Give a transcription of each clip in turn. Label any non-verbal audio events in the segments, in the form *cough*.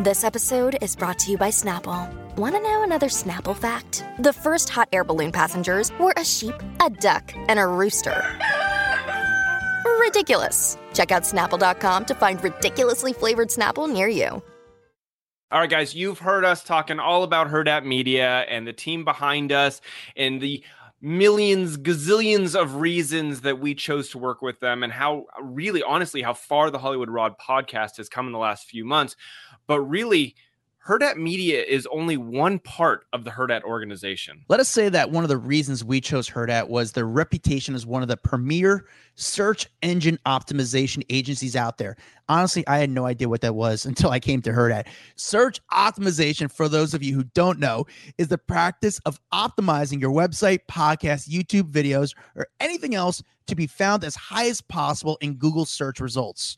This episode is brought to you by Snapple. Want to know another Snapple fact? The first hot air balloon passengers were a sheep, a duck, and a rooster. Ridiculous. Check out snapple.com to find ridiculously flavored Snapple near you. All right, guys, you've heard us talking all about Hurrdat Media and the team behind us and the millions, gazillions of reasons that we chose to work with them and how really honestly how far the Hollywood Raw podcast has come in the last few months. But really, Hurrdat Media is only one part of the Hurrdat organization. Let us say that one of the reasons we chose Hurrdat was their reputation as one of the premier search engine optimization agencies out there. Honestly, I had no idea what that was *laughs* until I came to Hurrdat. Search optimization, for those of you who don't know, is the practice of optimizing your website, podcast, YouTube videos, or anything else to be found as high as possible in Google search results.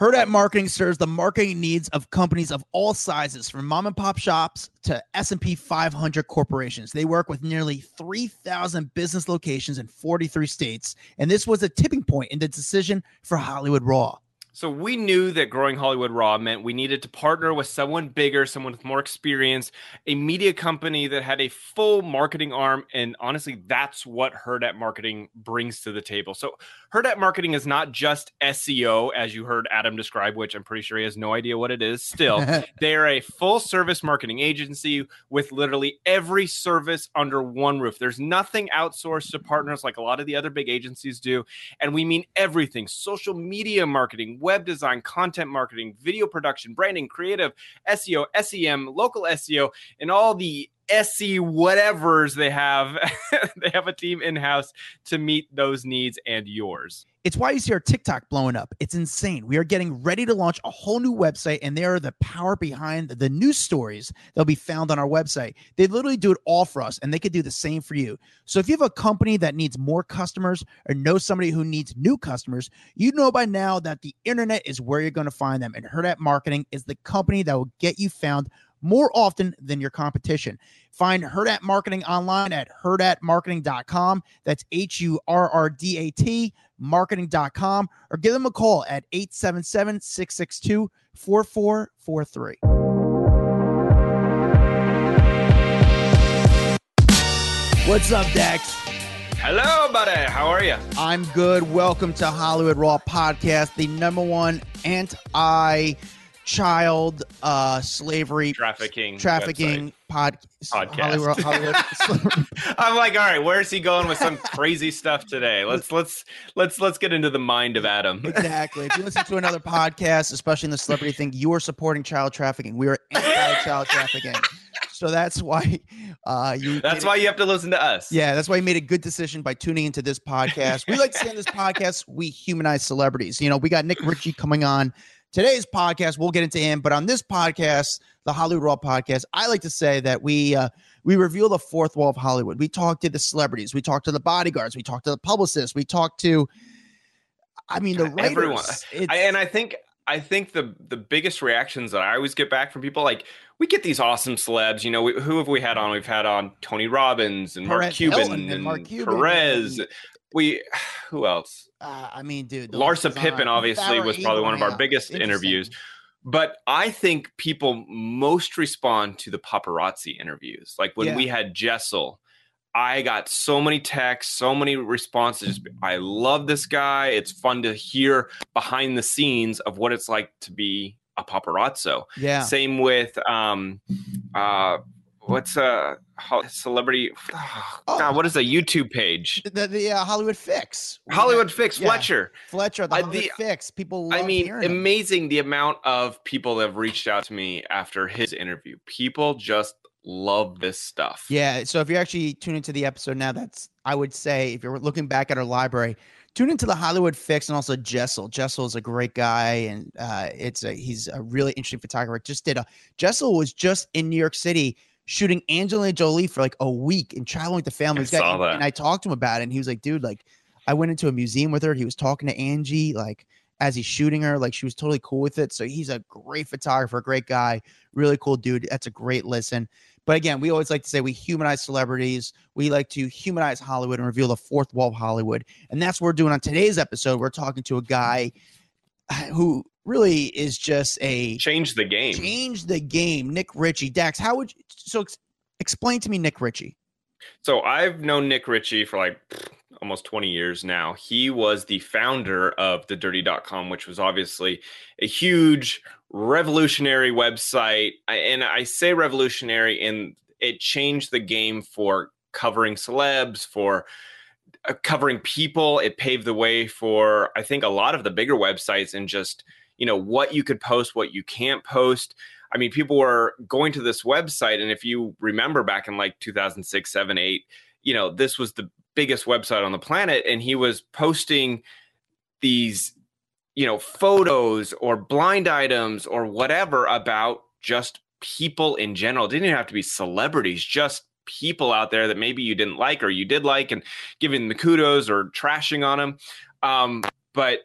Hurrdat Marketing serves the marketing needs of companies of all sizes, from mom and pop shops to S&P 500 corporations. They work with nearly 3,000 business locations in 43 states, and this was a tipping point in the decision for Hollywood Raw. So we knew that growing Hollywood Raw meant we needed to partner with someone bigger, someone with more experience, a media company that had a full marketing arm. And honestly, that's what Hurrdat Marketing brings to the table. So Hurrdat Marketing is not just SEO, as you heard Adam describe, which I'm pretty sure he has no idea what it is still. *laughs* They're a full service marketing agency with literally every service under one roof. There's nothing outsourced to partners like a lot of the other big agencies do. And we mean everything social media marketing web design, content marketing, video production, branding, creative, SEO, SEM, local SEO, and all the SE whatevers they have. *laughs* they have a team in house to meet those needs and yours. It's why you see our TikTok blowing up. It's insane. We are getting ready to launch a whole new website, and they are the power behind the news stories that'll be found on our website. They literally do it all for us, and they could do the same for you. So if you have a company that needs more customers or know somebody who needs new customers, you know by now that the internet is where you're going to find them. And Hurrdat Marketing is the company that will get you found more often than your competition. Find Hurrdat Marketing online at hurrdatmarketing.com. That's H U R R D A T marketing.com or give them a call at 877 662 4443. What's up, Dax? Hello, buddy. How are you? I'm good. Welcome to Hollywood Raw Podcast, the number one anti child uh slavery trafficking trafficking pod, podcast Hollywood, Hollywood. *laughs* i'm like all right where's he going with some crazy stuff today let's let's let's let's get into the mind of adam exactly if you listen to another podcast especially in the celebrity thing you are supporting child trafficking we are anti-child trafficking so that's why uh, you. That's why you have to listen to us. Yeah, that's why you made a good decision by tuning into this podcast. We like to say on this podcast, we humanize celebrities. You know, we got Nik Richie coming on today's podcast. We'll get into him, but on this podcast, the Hollywood Raw podcast, I like to say that we uh, we reveal the fourth wall of Hollywood. We talk to the celebrities, we talk to the bodyguards, we talk to the publicists, we talk to. I mean, the writers. Everyone. I, and I think I think the the biggest reactions that I always get back from people like we get these awesome celebs. You know, we, who have we had on? We've had on Tony Robbins and Mark Cuban and, and, Mark Cuban Perez. And, we *sighs* who else? Uh, I mean, dude, Larsa Pippen obviously was probably one of our biggest interviews. But I think people most respond to the paparazzi interviews. Like when yeah. we had Jessel, I got so many texts, so many responses. I love this guy. It's fun to hear behind the scenes of what it's like to be a paparazzo. Yeah. Same with um uh what's a celebrity *sighs* oh, God, what is a YouTube page? The, the uh, Hollywood Fix. Hollywood Fix yeah. Fletcher. Fletcher, the, uh, the Fix. People I mean, amazing the amount of people that have reached out to me after his interview. People just love this stuff. Yeah. So if you're actually tuning into the episode now, that's I would say if you're looking back at our library, tune into the Hollywood Fix and also Jessel. Jessel is a great guy, and uh, it's a he's a really interesting photographer. Just did a Jessel was just in New York City shooting Angelina Jolie for like a week and traveling with the family. I saw that. And I talked to him about it, and he was like, "Dude, like, I went into a museum with her. He was talking to Angie, like." As he's shooting her, like she was totally cool with it. So he's a great photographer, great guy, really cool dude. That's a great listen. But again, we always like to say we humanize celebrities. We like to humanize Hollywood and reveal the fourth wall of Hollywood. And that's what we're doing on today's episode. We're talking to a guy who really is just a change the game. Change the game. Nik Richie, Dax. How would you, so ex- explain to me Nik Richie? So I've known Nik Richie for like almost 20 years now. He was the founder of the dirty.com, which was obviously a huge revolutionary website. And I say revolutionary in it changed the game for covering celebs, for uh, covering people. It paved the way for, I think, a lot of the bigger websites and just, you know, what you could post, what you can't post. I mean, people were going to this website. And if you remember back in like 2006, 7, 8, you know, this was the biggest website on the planet. And he was posting these, you know, photos or blind items or whatever about just people in general. It didn't even have to be celebrities, just people out there that maybe you didn't like or you did like and giving the kudos or trashing on them. Um, but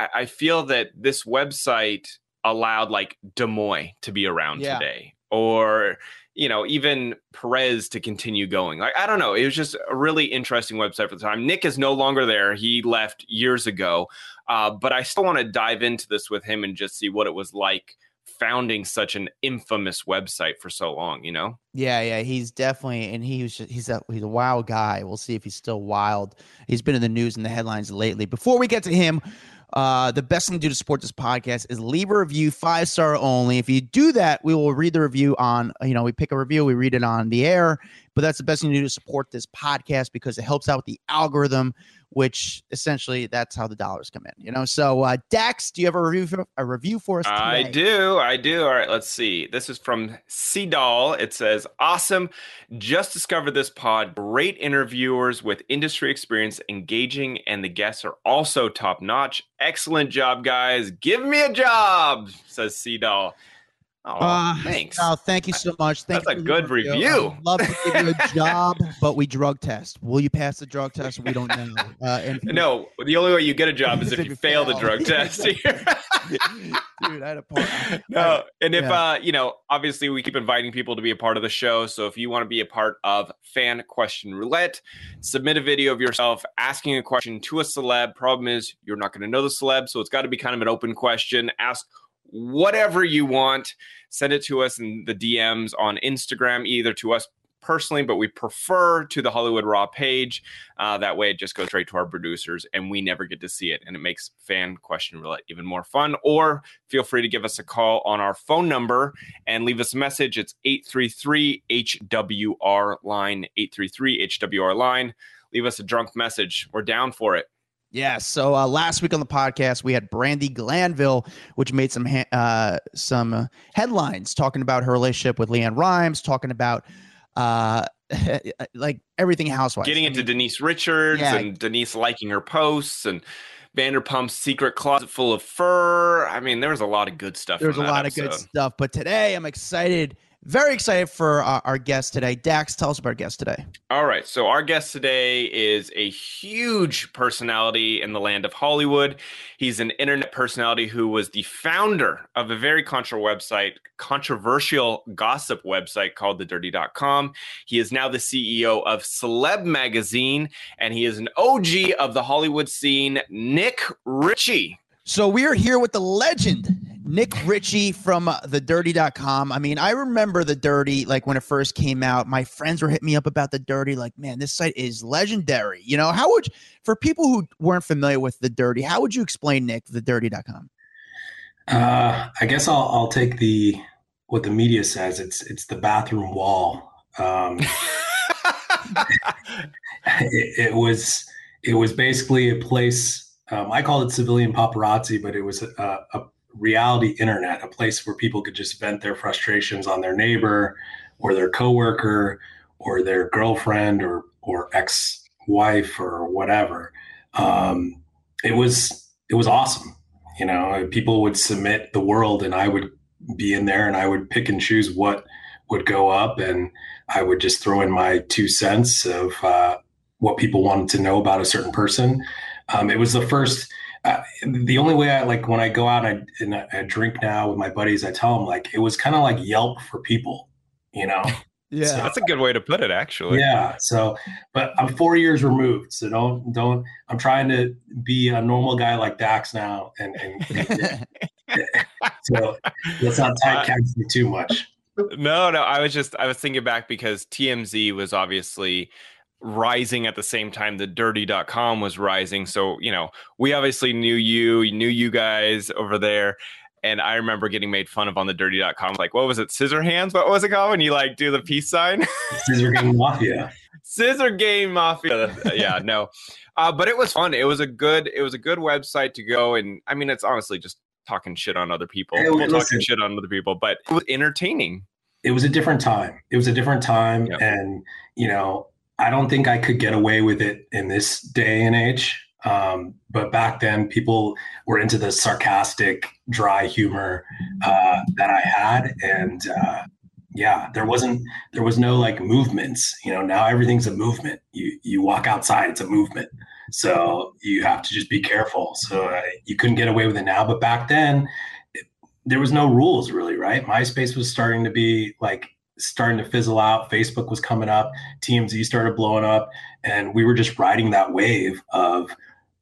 I, I, feel that this website allowed like DeuxMoi to be around yeah. today or you know even Perez to continue going. Like I don't know, it was just a really interesting website for the time. Nick is no longer there; he left years ago. Uh, but I still want to dive into this with him and just see what it was like founding such an infamous website for so long, you know? Yeah, yeah, he's definitely and he was just, he's a he's a wild guy. We'll see if he's still wild. He's been in the news and the headlines lately. Before we get to him, uh, the best thing to do to support this podcast is leave a review, five star only. If you do that, we will read the review on, you know, we pick a review, we read it on the air. But that's the best thing to do to support this podcast because it helps out with the algorithm which essentially that's how the dollars come in. You know, so uh, Dax, do you have a review for, a review for us? Today? I do, I do. All right, let's see. This is from C Doll. It says, "Awesome, just discovered this pod. Great interviewers with industry experience, engaging, and the guests are also top notch. Excellent job, guys. Give me a job," says C Doll. Oh, uh, thanks. Oh, thank you so much. Thank That's a good review. review. love to give you a *laughs* job, but we drug test. Will you pass the drug test? We don't know. Uh, and no, the only way you get a job is if, if you fail, fail the drug *laughs* test. Dude, I had a part. No, and if yeah. uh, you know, obviously we keep inviting people to be a part of the show. So if you want to be a part of Fan Question Roulette, submit a video of yourself asking a question to a celeb. Problem is, you're not going to know the celeb, so it's got to be kind of an open question. Ask whatever you want. Send it to us in the DMs on Instagram, either to us personally, but we prefer to the Hollywood Raw page. Uh, that way, it just goes straight to our producers, and we never get to see it, and it makes fan question roulette even more fun. Or feel free to give us a call on our phone number and leave us a message. It's eight three three HWR line eight three three HWR line. Leave us a drunk message. We're down for it. Yeah. So uh, last week on the podcast, we had Brandi Glanville, which made some ha- uh, some headlines talking about her relationship with LeAnn Rimes, talking about uh, *laughs* like everything housewives. Getting into I mean, Denise Richards yeah. and Denise liking her posts and Vanderpump's secret closet full of fur. I mean, there was a lot of good stuff. There's a lot episode. of good stuff. But today, I'm excited very excited for our, our, guest today. Dax, tell us about our guest today. All right. So, our guest today is a huge personality in the land of Hollywood. He's an internet personality who was the founder of a very controversial website, controversial gossip website called thedirty.com. He is now the CEO of Celeb Magazine, and he is an OG of the Hollywood scene, Nik Richie. So, we are here with the legend, Nik Richie from uh, the dirty.com. I mean, I remember the dirty like when it first came out. My friends were hitting me up about the dirty, like, man, this site is legendary. You know, how would for people who weren't familiar with the dirty, how would you explain Nick the dirty.com? Uh, I guess I'll I'll take the what the media says. It's it's the bathroom wall. Um, *laughs* *laughs* it, it was it was basically a place um, I called it civilian paparazzi, but it was a, a, reality internet, a place where people could just vent their frustrations on their neighbor or their coworker or their girlfriend or or ex-wife or whatever. Um, it was it was awesome. You know, people would submit the world, and I would be in there, and I would pick and choose what would go up, and I would just throw in my two cents of uh, what people wanted to know about a certain person. Um, it was the first uh, the only way I like when I go out and I, and I drink now with my buddies, I tell them like it was kind of like Yelp for people, you know. *laughs* yeah, so, that's a good way to put it, actually. Yeah. So, but I'm four years removed, so don't don't. I'm trying to be a normal guy like Dax now, and and *laughs* *laughs* so let's not typecast me too much. No, no. I was just I was thinking back because TMZ was obviously rising at the same time the dirty.com was rising so you know we obviously knew you knew you guys over there and I remember getting made fun of on the dirty.com. Like, what was it? Scissor hands? What was it called when you like do the peace sign? *laughs* Scissor game mafia. Scissor game mafia. yeah, no. Uh, but it was fun. It was a good, it was a good website to go. And I mean, it's honestly just talking shit on other people. Hey, talking shit on other people, but it was entertaining. It was a different time. It was a different time. Yep. And, you know, I don't think I could get away with it in this day and age. Um, but back then, people were into the sarcastic, dry humor uh, that I had, and uh, yeah, there wasn't there was no like movements. You know, now everything's a movement. You you walk outside, it's a movement. So you have to just be careful. So uh, you couldn't get away with it now, but back then, it, there was no rules really, right? MySpace was starting to be like starting to fizzle out. Facebook was coming up. TMZ started blowing up, and we were just riding that wave of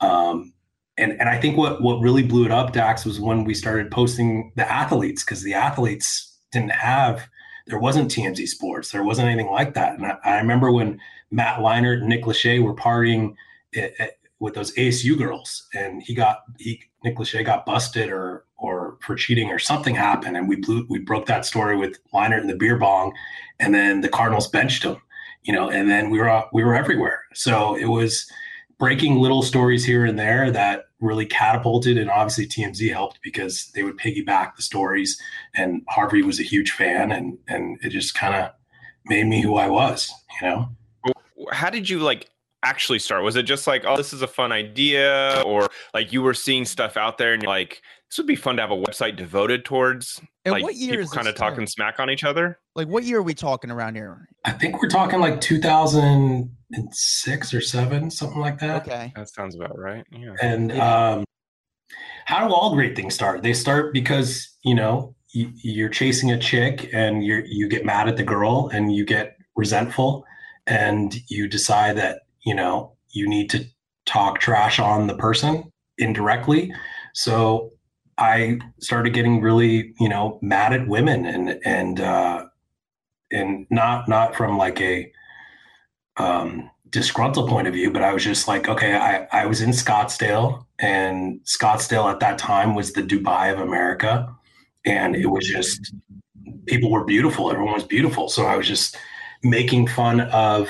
um, and and I think what what really blew it up, Dax, was when we started posting the athletes because the athletes didn't have there wasn't TMZ Sports, there wasn't anything like that. And I, I remember when Matt Leinart and Nick Lachey were partying at, at, with those ASU girls, and he got he Nick Lachey got busted or or for cheating or something happened, and we blew we broke that story with Leinart and the beer bong, and then the Cardinals benched him, you know, and then we were we were everywhere. So it was breaking little stories here and there that really catapulted and obviously TMZ helped because they would piggyback the stories and Harvey was a huge fan and and it just kind of made me who I was, you know. How did you like actually start? Was it just like, oh, this is a fun idea or like you were seeing stuff out there and you're like this would be fun to have a website devoted towards and like what year people kind of talking smack on each other? Like what year are we talking around here? I think we're talking like 2006 or 7, something like that. Okay. That sounds about right. Yeah. And um how do all great things start? They start because, you know, you, you're chasing a chick and you you get mad at the girl and you get resentful and you decide that, you know, you need to talk trash on the person indirectly. So I started getting really, you know, mad at women and and uh, and not not from like a um, disgruntled point of view, but I was just like, okay, I I was in Scottsdale, and Scottsdale at that time was the Dubai of America, and it was just people were beautiful, everyone was beautiful, so I was just making fun of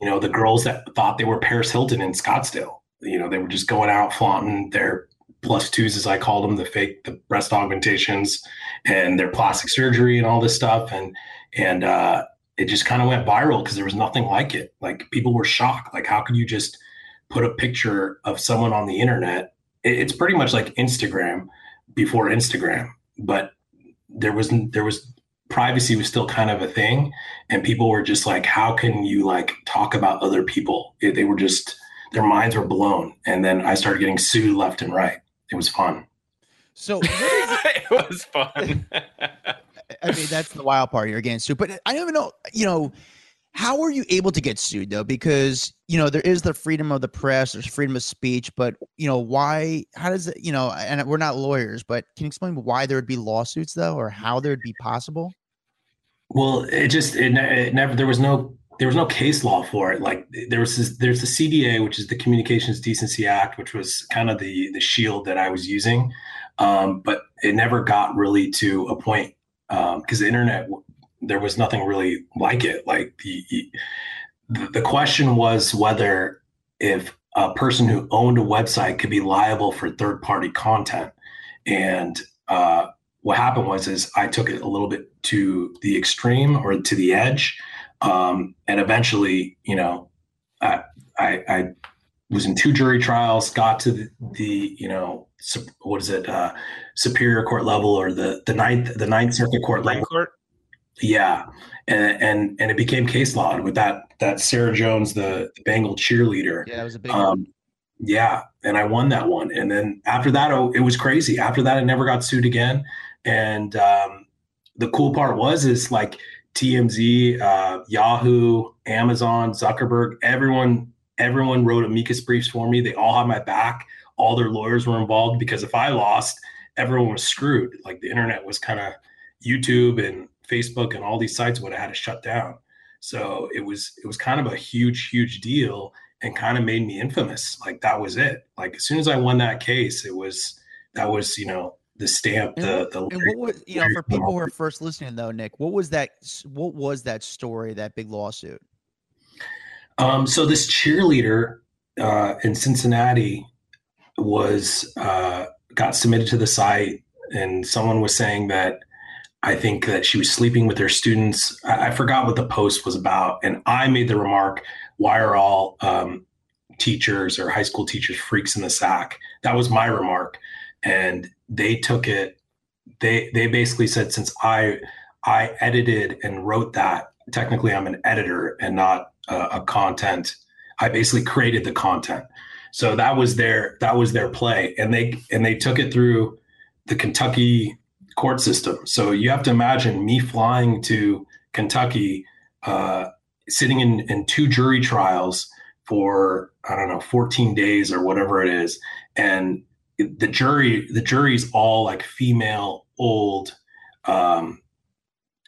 you know the girls that thought they were Paris Hilton in Scottsdale. You know, they were just going out flaunting their plus twos, as I call them, the fake, the breast augmentations and their plastic surgery and all this stuff. And, and, uh, it just kind of went viral because there was nothing like it. Like people were shocked. Like, how could you just put a picture of someone on the internet? It's pretty much like Instagram before Instagram, but there was there was privacy was still kind of a thing, and people were just like, how can you like talk about other people? They were just their minds were blown, and then I started getting sued left and right it was fun. So *laughs* it? it was fun. I mean, that's the wild part. You're getting sued, but I don't even know. You know, how were you able to get sued though? Because you know there is the freedom of the press, there's freedom of speech, but you know why? How does it? You know, and we're not lawyers, but can you explain why there would be lawsuits though, or how there would be possible? Well, it just it, it never there was no there was no case law for it. Like there was this, there's the CDA, which is the Communications Decency Act, which was kind of the the shield that I was using, um, but it never got really to a point because um, the internet there was nothing really like it. Like the the question was whether if a person who owned a website could be liable for third party content, and uh, what happened was is I took it a little bit to the extreme or to the edge um, and eventually, you know, I, I, I, was in two jury trials, got to the, the you know, what is it, uh, superior court level or the the ninth the ninth circuit court level. Court? Yeah, and and and it became case law with that that Sarah Jones, the, the Bengal cheerleader. Yeah, that was a big. Um, yeah, and I won that one, and then after that, oh, it was crazy. After that, I never got sued again, and um, the cool part was is like TMZ, uh, Yahoo, Amazon, Zuckerberg, everyone, everyone wrote amicus briefs for me. They all had my back. All their lawyers were involved because if I lost, everyone was screwed. Like the internet was kind of YouTube and Facebook and all these sites would have had to shut down. So it was it was kind of a huge, huge deal and kind of made me infamous. Like that was it. Like as soon as I won that case, it was that was, you know, the stamp, and, the the and what was you know, for people who are *laughs* first listening though, Nick, what was that what was that story, that big lawsuit? Um, so this cheerleader uh, in Cincinnati was uh, got submitted to the site, and someone was saying that I think that she was sleeping with her students. I, I forgot what the post was about, and I made the remark, "Why are all um, teachers or high school teachers freaks in the sack?" That was my remark, and they took it. They they basically said since I I edited and wrote that, technically I'm an editor and not a content. I basically created the content. So that was their that was their play, and they and they took it through the Kentucky court system. So you have to imagine me flying to Kentucky, uh, sitting in, in two jury trials for I don't know 14 days or whatever it is, and the jury the jury's all like female old um,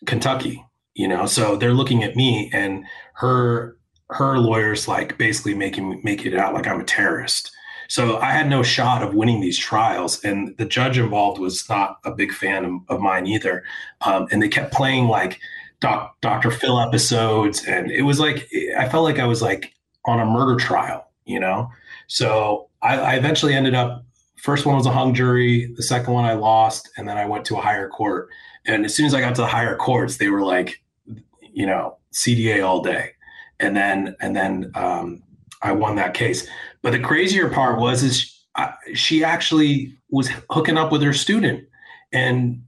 Kentucky, you know. So they're looking at me, and her her lawyers like basically making making it out like I'm a terrorist. So I had no shot of winning these trials, and the judge involved was not a big fan of, of mine either. Um, and they kept playing like doc, Dr. Phil episodes, and it was like I felt like I was like on a murder trial, you know. So I, I eventually ended up. First one was a hung jury. The second one I lost, and then I went to a higher court. And as soon as I got to the higher courts, they were like, you know, CDA all day and then and then um, I won that case. But the crazier part was is I, she actually was hooking up with her student and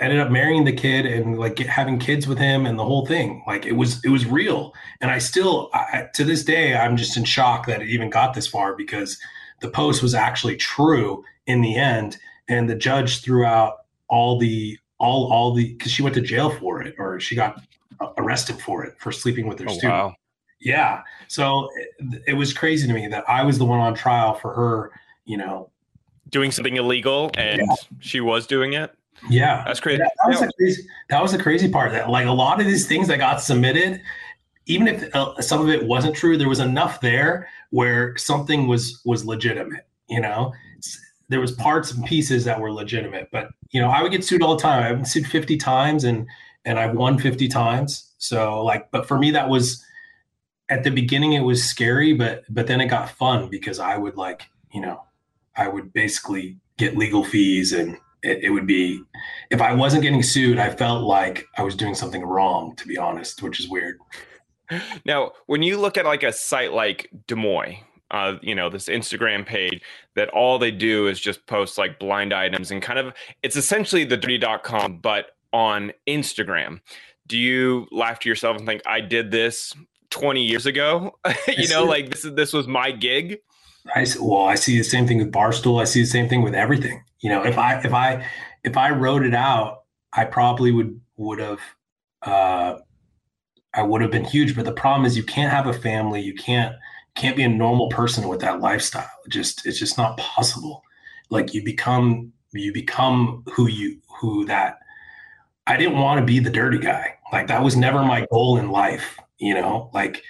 ended up marrying the kid and like having kids with him and the whole thing. Like it was it was real. And I still I, to this day I'm just in shock that it even got this far because the post was actually true in the end and the judge threw out all the all all the because she went to jail for it or she got arrested for it for sleeping with their oh, student. Wow. Yeah. So it, it, was crazy to me that I was the one on trial for her, you know, doing something illegal and yeah. she was doing it. Yeah. That's crazy. That, that was the crazy. That was the crazy part that like a lot of these things that got submitted, even if uh, some of it wasn't true, there was enough there where something was was legitimate, you know. There was parts and pieces that were legitimate, but you know, I would get sued all the time. I've been sued 50 times and and I've won 50 times. So like, but for me, that was at the beginning, it was scary, but, but then it got fun because I would like, you know, I would basically get legal fees and it, it would be, if I wasn't getting sued, I felt like I was doing something wrong, to be honest, which is weird. *laughs* Now, when you look at like a site like DeuxMoi, uh, you know, this Instagram page that all they do is just post like blind items and kind of it's essentially the dirty.com, but on Instagram, do you laugh to yourself and think, I did this 20 years ago? *laughs* you know, like this is this was my gig. I well, I see the same thing with Barstool. I see the same thing with everything. You know, if I if I if I wrote it out, I probably would would have uh I would have been huge. But the problem is you can't have a family, you can't can't be a normal person with that lifestyle. It just it's just not possible. Like you become you become who you who that I didn't want to be the dirty guy. Like that was never my goal in life, you know? Like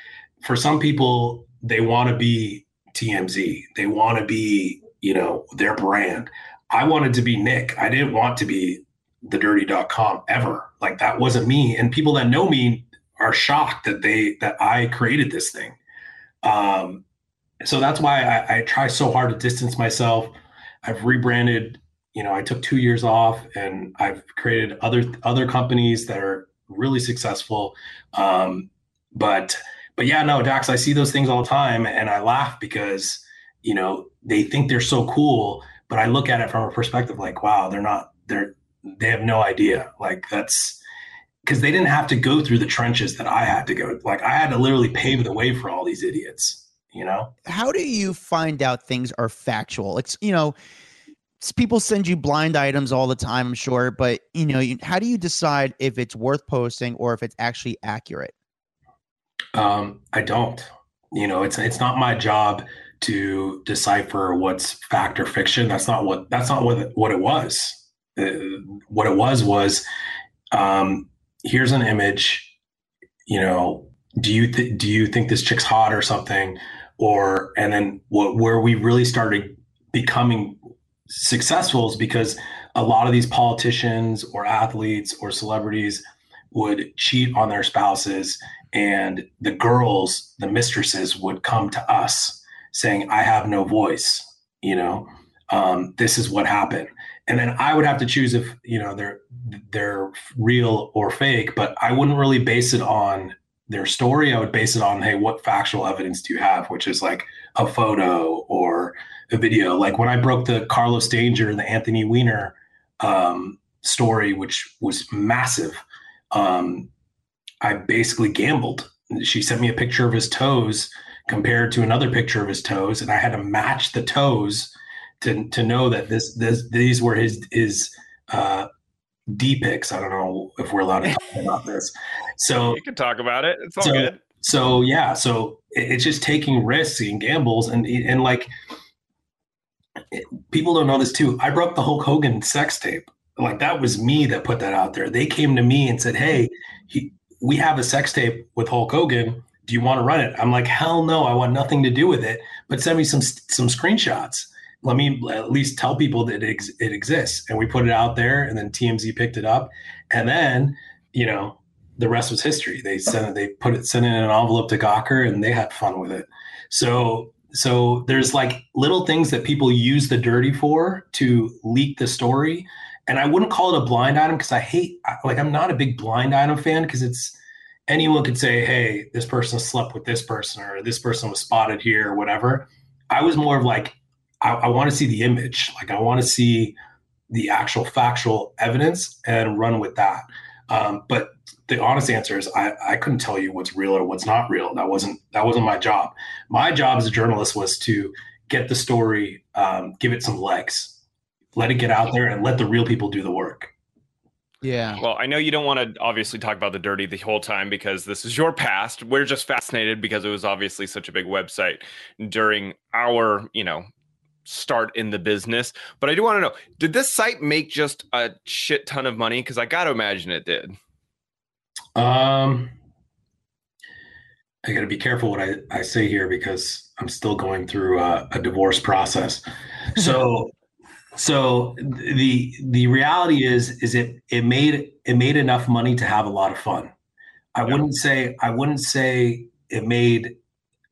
for some people they want to be TMZ. They want to be, you know, their brand. I wanted to be Nick. I didn't want to be the dirty.com ever. Like that wasn't me. And people that know me are shocked that they that I created this thing. Um so that's why I, I try so hard to distance myself. I've rebranded you know, I took two years off and I've created other other companies that are really successful. Um, but but yeah, no, Dax, I see those things all the time and I laugh because you know they think they're so cool, but I look at it from a perspective like, wow, they're not they're they have no idea. Like that's because they didn't have to go through the trenches that I had to go. Like I had to literally pave the way for all these idiots. You know, how do you find out things are factual? It's you know people send you blind items all the time, I'm sure, but you know, you, how do you decide if it's worth posting or if it's actually accurate? Um, I don't. You know, it's it's not my job to decipher what's fact or fiction. That's not what that's not what it, what it was. Uh, what it was was um, here's an image. You know, do you th- do you think this chick's hot or something? Or and then what where we really started becoming successful is because a lot of these politicians or athletes or celebrities would cheat on their spouses and the girls the mistresses would come to us saying i have no voice you know um, this is what happened and then i would have to choose if you know they're they're real or fake but i wouldn't really base it on their story i would base it on hey what factual evidence do you have which is like a photo or a video like when i broke the carlos danger and the anthony weiner um, story which was massive um, I basically gambled. She sent me a picture of his toes compared to another picture of his toes, and I had to match the toes to to know that this this these were his his uh, D pics. I don't know if we're allowed to talk *laughs* about this. So you can talk about it. It's all so, good. So yeah, so it's just taking risks and gambles, and and like people don't know this too. I broke the Hulk Hogan sex tape. Like that was me that put that out there. They came to me and said, "Hey, he, we have a sex tape with Hulk Hogan. Do you want to run it? I'm like, hell no, I want nothing to do with it. But send me some some screenshots. Let me at least tell people that it, ex- it exists. And we put it out there, and then TMZ picked it up, and then you know the rest was history. They sent it, they put it sent it in an envelope to Gawker, and they had fun with it. So so there's like little things that people use the dirty for to leak the story and I wouldn't call it a blind item because I hate like I'm not a big blind item fan because it's anyone could say, hey, this person slept with this person or this person was spotted here or whatever. I was more of like, I, I want to see the image, like I want to see the actual factual evidence and run with that. Um, but the honest answer is I, I couldn't tell you what's real or what's not real. That wasn't that wasn't my job. My job as a journalist was to get the story, um, give it some legs, let it get out there and let the real people do the work. Yeah. Well, I know you don't want to obviously talk about the dirty the whole time because this is your past. We're just fascinated because it was obviously such a big website during our, you know, start in the business. But I do want to know, did this site make just a shit ton of money? Because I got to imagine it did. Um, I got to be careful what I, I say here because I'm still going through a, a divorce process. *laughs* So so the the reality is is it it made it made enough money to have a lot of fun. I yeah. wouldn't say I wouldn't say it made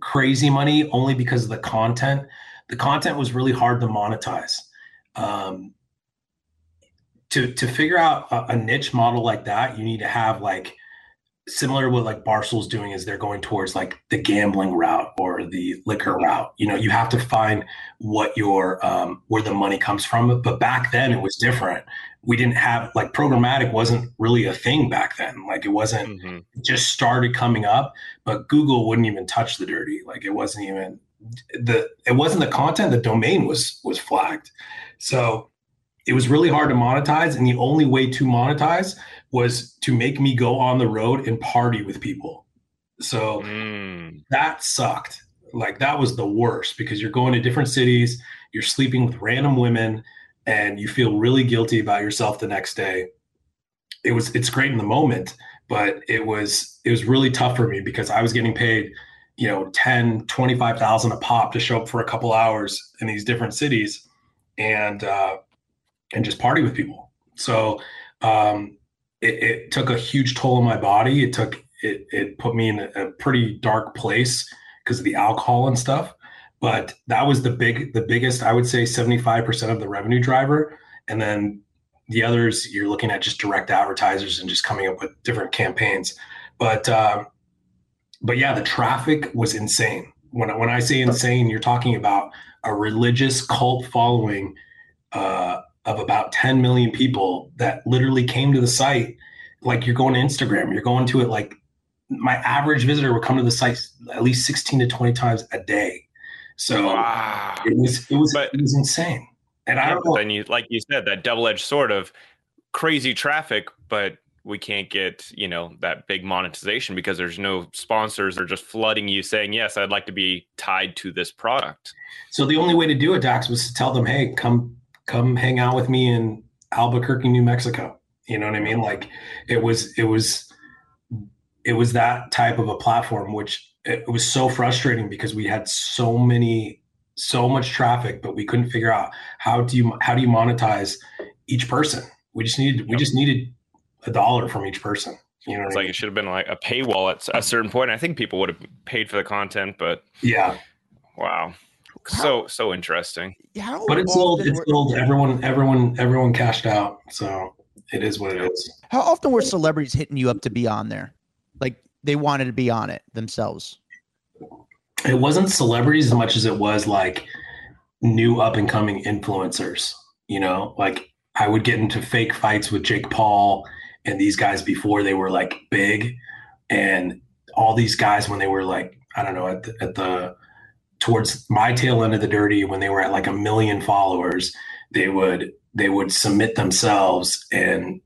crazy money only because of the content. The content was really hard to monetize. Um, to to figure out a, a niche model like that, you need to have like similar to what like Barstool's doing is they're going towards like the gambling route or the liquor route. You know, you have to find what your um, where the money comes from. But back then it was different. We didn't have like programmatic wasn't really a thing back then. Like it wasn't mm-hmm. just started coming up, but Google wouldn't even touch the dirty. Like it wasn't even the it wasn't the content, the domain was was flagged. So it was really hard to monetize and the only way to monetize was to make me go on the road and party with people. So mm. that sucked. Like that was the worst because you're going to different cities, you're sleeping with random women, and you feel really guilty about yourself the next day. It was it's great in the moment, but it was it was really tough for me because I was getting paid, you know, 10, 25,000 a pop to show up for a couple hours in these different cities and uh and just party with people. So um it, it, took a huge toll on my body. It took it, it put me in a, pretty dark place because of the alcohol and stuff. But that was the big, the biggest, I would say 75% of the revenue driver. And then the others, you're looking at just direct advertisers and just coming up with different campaigns. But, uh, but yeah, the traffic was insane. When, when I say insane, you're talking about a religious cult following uh, of about 10 million people that literally came to the site like you're going to Instagram, you're going to it like my average visitor would come to the site at least 16 to 20 times a day. So wow. it was it was but, it was insane. And I don't know. Then you like you said that double edged sword of crazy traffic, but we can't get you know that big monetization because there's no sponsors they're just flooding you saying yes i'd like to be tied to this product. So the only way to do it dax was to tell them hey come come hang out with me in albuquerque new mexico. You know what i mean? Like it was it was it was that type of a platform which it was so frustrating because we had so many so much traffic but we couldn't figure out how do you how do you monetize each person? We just needed we just needed a dollar from each person. You know, it's like mean? it should have been like a paywall at a certain point. I think people would have paid for the content, but yeah, wow, so so interesting. How but it's old. It's old. Everyone, everyone, everyone cashed out, so it is what it is. How often were celebrities hitting you up to be on there? Like they wanted to be on it themselves. It wasn't celebrities as much as it was like new up and coming influencers. You know, like I would get into fake fights with Jake Paul and these guys before they were like big. And all these guys when they were like i don't know at the, at the towards my tail end of the dirty when they were at like a million followers they would they would submit themselves and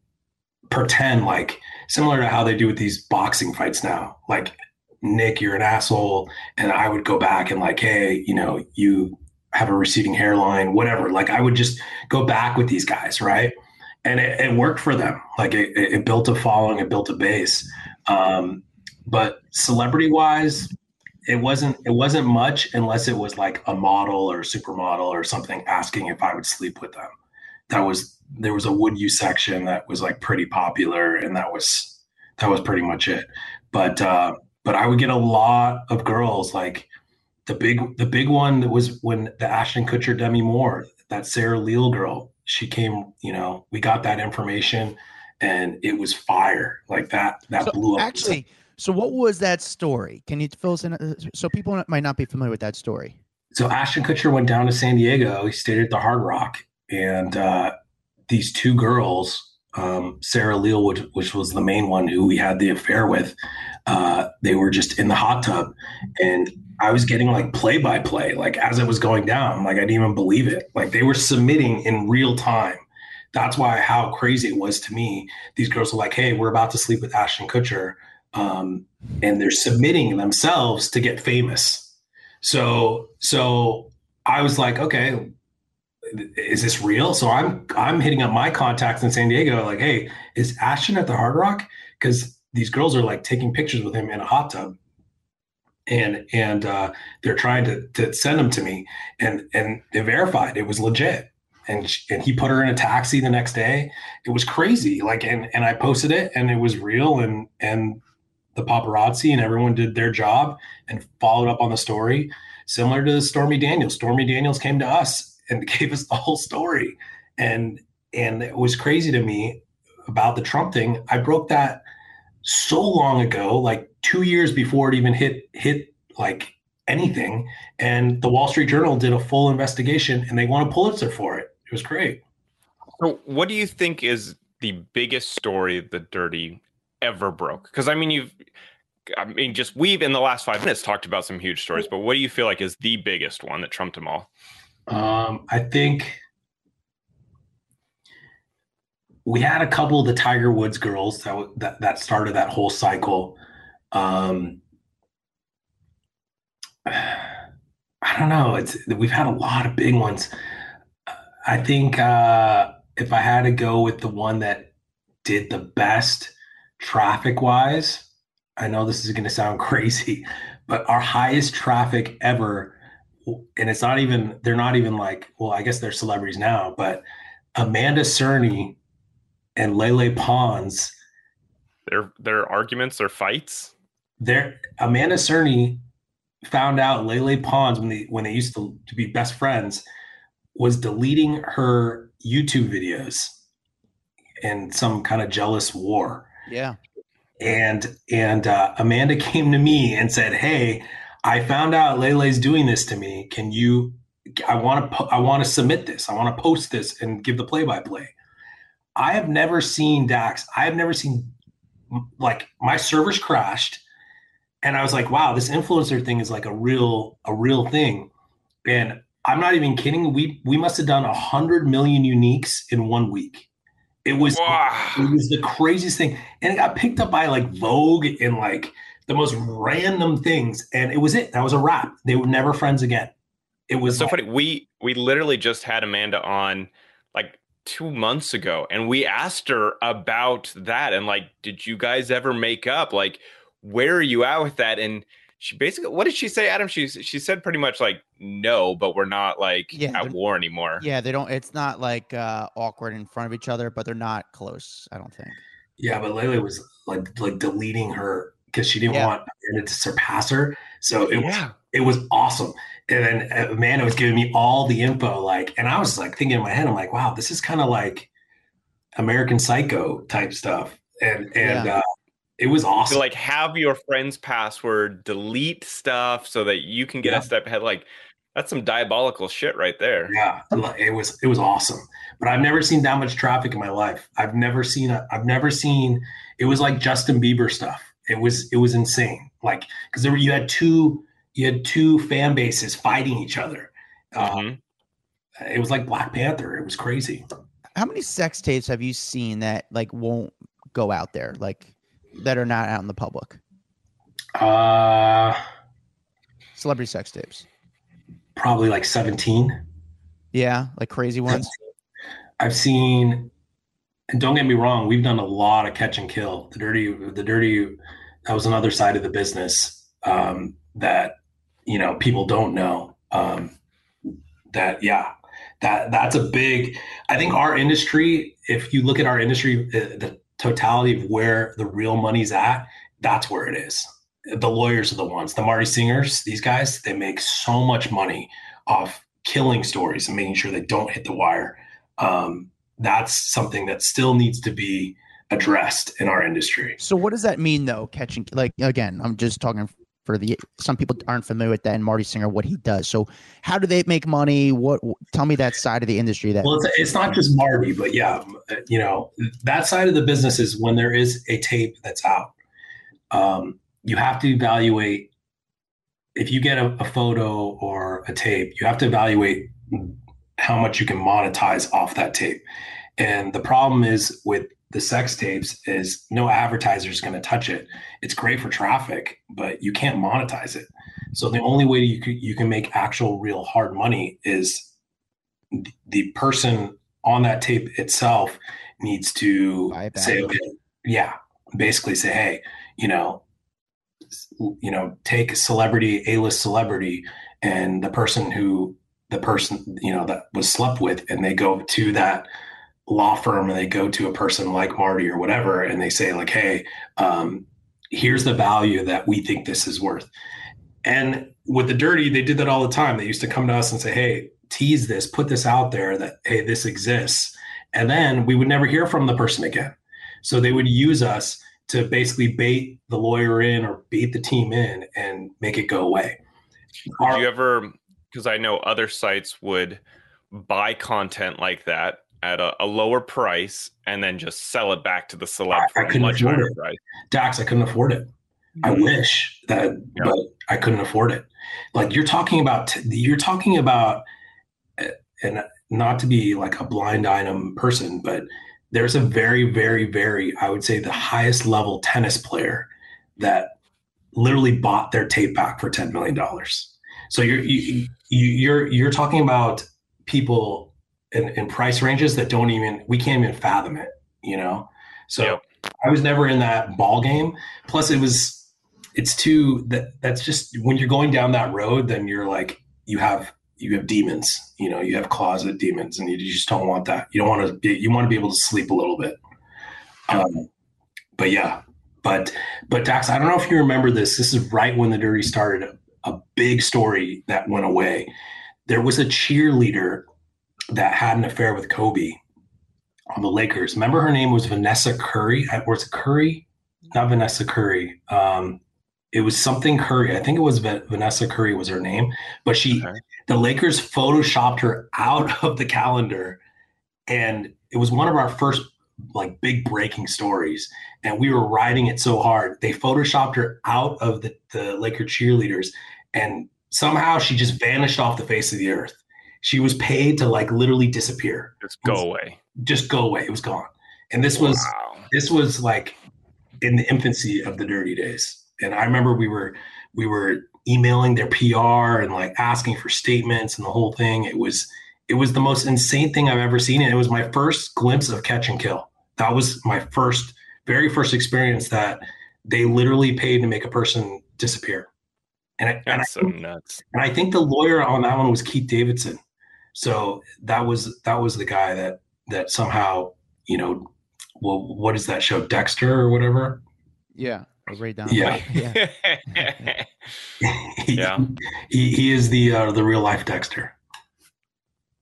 pretend like similar to how they do with these boxing fights now. Like nick you're an asshole. And i would go back and like hey you know you have a receding hairline whatever. Like i would just go back with these guys right and it, it, worked for them. Like it, it, built a following, it built a base. Um, but celebrity wise, it wasn't it wasn't much unless it was like a model or a supermodel or something asking if I would sleep with them. That was there was a would you section that was like pretty popular, and that was that was pretty much it. But uh, but I would get a lot of girls like the big the big one that was when the Ashton Kutcher Demi Moore that Sara Leal girl she came, you know, we got that information and it was fire like that. That so blew up. Actually, so what was that story? Can you fill us in? Uh, so people might not be familiar with that story. So Ashton Kutcher went down to San Diego. He stayed at the Hard Rock, and uh, these two girls, um, Sara Leal, which, which, was the main one who we had the affair with, uh, they were just in the hot tub, and I was getting like play by play, like as it was going down. Like I didn't even believe it. Like they were submitting in real time. That's why how crazy it was to me. These girls were like, "Hey, we're about to sleep with Ashton Kutcher," um, and they're submitting themselves to get famous. So, so I was like, "Okay, is this real?" So I'm I'm hitting up my contacts in San Diego, like, "Hey, is Ashton at the Hard Rock?" Because these girls are like taking pictures with him in a hot tub and and uh, they're trying to to send them to me, and and they verified it was legit. And and he put her in a taxi the next day. It was crazy. Like and and I posted it, and it was real. And and the paparazzi and everyone did their job and followed up on the story, similar to the Stormy Daniels. Stormy Daniels came to us and *laughs* gave us the whole story, and and it was crazy to me about the Trump thing. I broke that so long ago, like two years before it even hit hit like anything. And the Wall Street Journal did a full investigation, and they won a Pulitzer for it. It was great. So, what do you think is the biggest story the Dirty ever broke? Because I mean, you've, I mean, just we've in the last five minutes talked about some huge stories, but what do you feel like is the biggest one that trumped them all? Um, I think we had a couple of the Tiger Woods girls that that, that started that whole cycle. Um, *sighs* I don't know. It's we've had a lot of big ones. I think uh, if I had to go with the one that did the best traffic wise, I know this is going to sound *laughs* crazy, but our highest traffic ever, and it's not even they're not even like well, I guess they're celebrities now, but Amanda Cerny and Lele Pons. Their their arguments or fights. There, Amanda Cerny found out Lele Pons when they when they used to, to be best friends was deleting her YouTube videos in some kind of jealous war. Yeah. And and uh, Amanda *laughs* came to me and said, "Hey, I found out Lele's doing this to me. Can you? I want to. I want to submit this. I want to post this and give the play by play." I have never seen Dax. I have never seen like my servers crashed, and I was like, "Wow, this influencer thing is like a real a real thing." And I'm not even kidding. We we must have done a hundred million uniques in one week, It was Wow. it was the craziest thing, and it got picked up by like Vogue and like the most random things, and it was it. That was a wrap. They were never friends again. It was It's so like- funny. We we literally just had Amanda on like two months ago, and we asked her about that and like, did you guys ever make up? Like, where are you at with that? And she basically, what did she say, Adam? She she said pretty much like, no, but we're not like Yeah, at war anymore. Yeah, they don't. It's not like uh, awkward in front of each other, but they're not close. I don't think. Yeah, but Lele was like like deleting her because she didn't Yeah. want Amanda to surpass her. So it was yeah. it was awesome. And then Amanda was giving me all the info, like, and I was like thinking in my head, I'm like, wow, this is kind of like American Psycho type stuff. And and uh, it was awesome. to like have your friend's password, delete stuff so that you can get Yeah. a step ahead. Like that's some diabolical shit right there. yeah, it was it was awesome. But I've never seen that much traffic in my life. I've never seen a, I've never seen it was like Justin Bieber stuff. It was it was insane. Like because there were you had two you had two fan bases fighting each other. Uh, Mhm. It was like Black Panther. It was crazy. How many sex tapes have you seen that like won't go out there, like that are not out in the public? Uh, Celebrity sex tapes. probably like 17. Yeah, like crazy ones. I've seen, and don't get me wrong, we've done a lot of catch and kill. The dirty, the dirty, that was another side of the business um, that you know people don't know. Um, that yeah, that that's a big. I think our industry, if you look at our industry, uh, the totality of where the real money's at, that's where it is. The lawyers are the ones. The Marty Singers, these guys, they make so much money off killing stories and making sure they don't hit the wire um, that's something that still needs to be addressed in our industry. So what does that mean though? Catching like again, I'm just talking for the some people aren't familiar with that and Marty Singer what he does. So how do they make money? What tell me that side of the industry that Well, it's, it's not just Marty, but yeah, you know, that side of the business is when there is a tape that's out. Um, you have to evaluate if you get a, a photo or a tape, you have to evaluate how much you can monetize off that tape. And the problem is with the sex tapes is no advertiser is going to touch it. It's great for traffic, but you can't monetize it. So the only way you can, you can make actual real hard money is the person on that tape itself needs to Buy it back. say, okay, yeah, basically say, hey, you know, you know, take a celebrity, A-list celebrity, and the person who the person you know that was slept with, and they go to that law firm and they go to a person like Marty or whatever, and they say like, hey, um, here's the value that we think this is worth. And with the dirty, they did that all the time. They used to come to us and say, hey, tease this, put this out there that hey, this exists, and then we would never hear from the person again. So they would use us to basically bait the lawyer in or bait the team in and make it go away. Our- Do you ever? Because I know other sites would buy content like that at a, a lower price and then just sell it back to the celeb I- for I a couldn't much afford higher it. price. Dax, I couldn't afford it. I wish that, Yeah. but I couldn't afford it. Like you're talking about, you're talking about, uh, and not to be like a blind item person, but there's a very, very, very, I would say the highest level tennis player that literally bought their tape back for $10 million. So you're, you, you, you're, you're talking about people in, in price ranges that don't even, we can't even fathom it, you know? So Yep. I was never in that ball game. Plus, it was it's too that that's just when you're going down that road, then you're like you have you have demons. You know, you have closet demons, and you, just don't want that. You don't want to be. You want to be able to sleep a little bit. Um, but yeah, but but Dax, I don't know if you remember this. This is right when the Dirty started. A big story that went away. There was a cheerleader that had an affair with Kobe on the Lakers. Remember her name was Vanessa Curry? Or was it Curry? Not Vanessa Curry. Um, it was something Curry. I think it was Va- Vanessa Curry was her name. But she, Okay. the Lakers photoshopped her out *laughs* of the calendar, and it was one of our first like big breaking stories. And we were riding it so hard. They photoshopped her out of the, the Laker cheerleaders, and somehow she just vanished off the face of the earth. She was paid to like literally disappear Just go away. just go away. It was gone. and this was this was like in the infancy of the dirty days. And I remember we were we were emailing their PR and like asking for statements and the whole thing. It was it was the most insane thing I've ever seen. And it was my first glimpse of catch and kill. That was my first, very first experience that they literally paid to make a person disappear. And, I, and I so nuts. And I think the lawyer on that one was Keith Davidson. So that was that was the guy that that somehow you know, well, what is that show, Dexter or whatever? Yeah, right down. Yeah, *laughs* yeah. *laughs* he, yeah. He, he is the uh, the real life Dexter.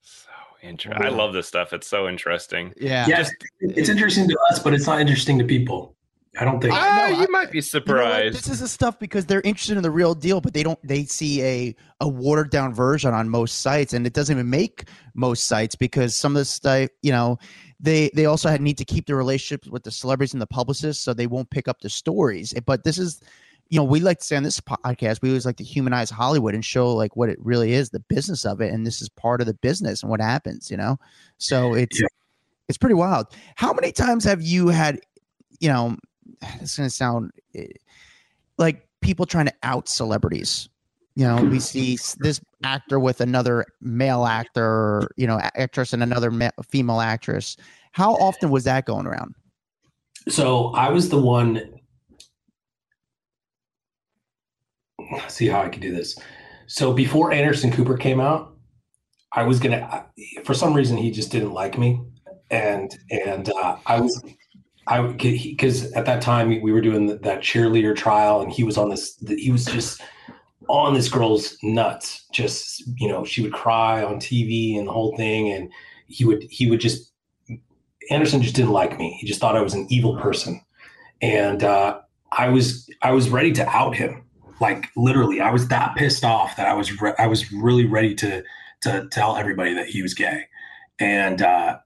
So interesting. I love this stuff. It's so interesting. Yeah, yeah. Just, it's interesting to us, but it's not interesting to people. I don't think. Ah, no, you I, might be surprised. You know this is the stuff because they're interested in the real deal, but they don't. They see a a watered down version on most sites, and it doesn't even make most sites because some of the stuff, you know, they they also had need to keep the relationships with the celebrities and the publicists, so they won't pick up the stories. But this is, you know, we like to say on this podcast, we always like to humanize Hollywood and show like what it really is, the business of it, and this is part of the business and what happens, you know. So it's yeah. it's pretty wild. How many times have you had, you know? It's going to sound eh, like people trying to out celebrities. You know, we see this actor with another male actor, you know, actress and another ma- female actress. How often was that going around? So I was the one. See how I can do this. So before Anderson Cooper came out, I was gonna. For some reason, he just didn't like me, and and uh, I was I because at that time we were doing that cheerleader trial, and he was on this. He was just on this girl's nuts. Just you know, she would cry on TV and the whole thing, and he would he would just. Anderson just didn't like me. He just thought I was an evil person, and uh, I was I was ready to out him. Like literally, I was that pissed off that I was re- I was really ready to to tell everybody that he was gay, and uh,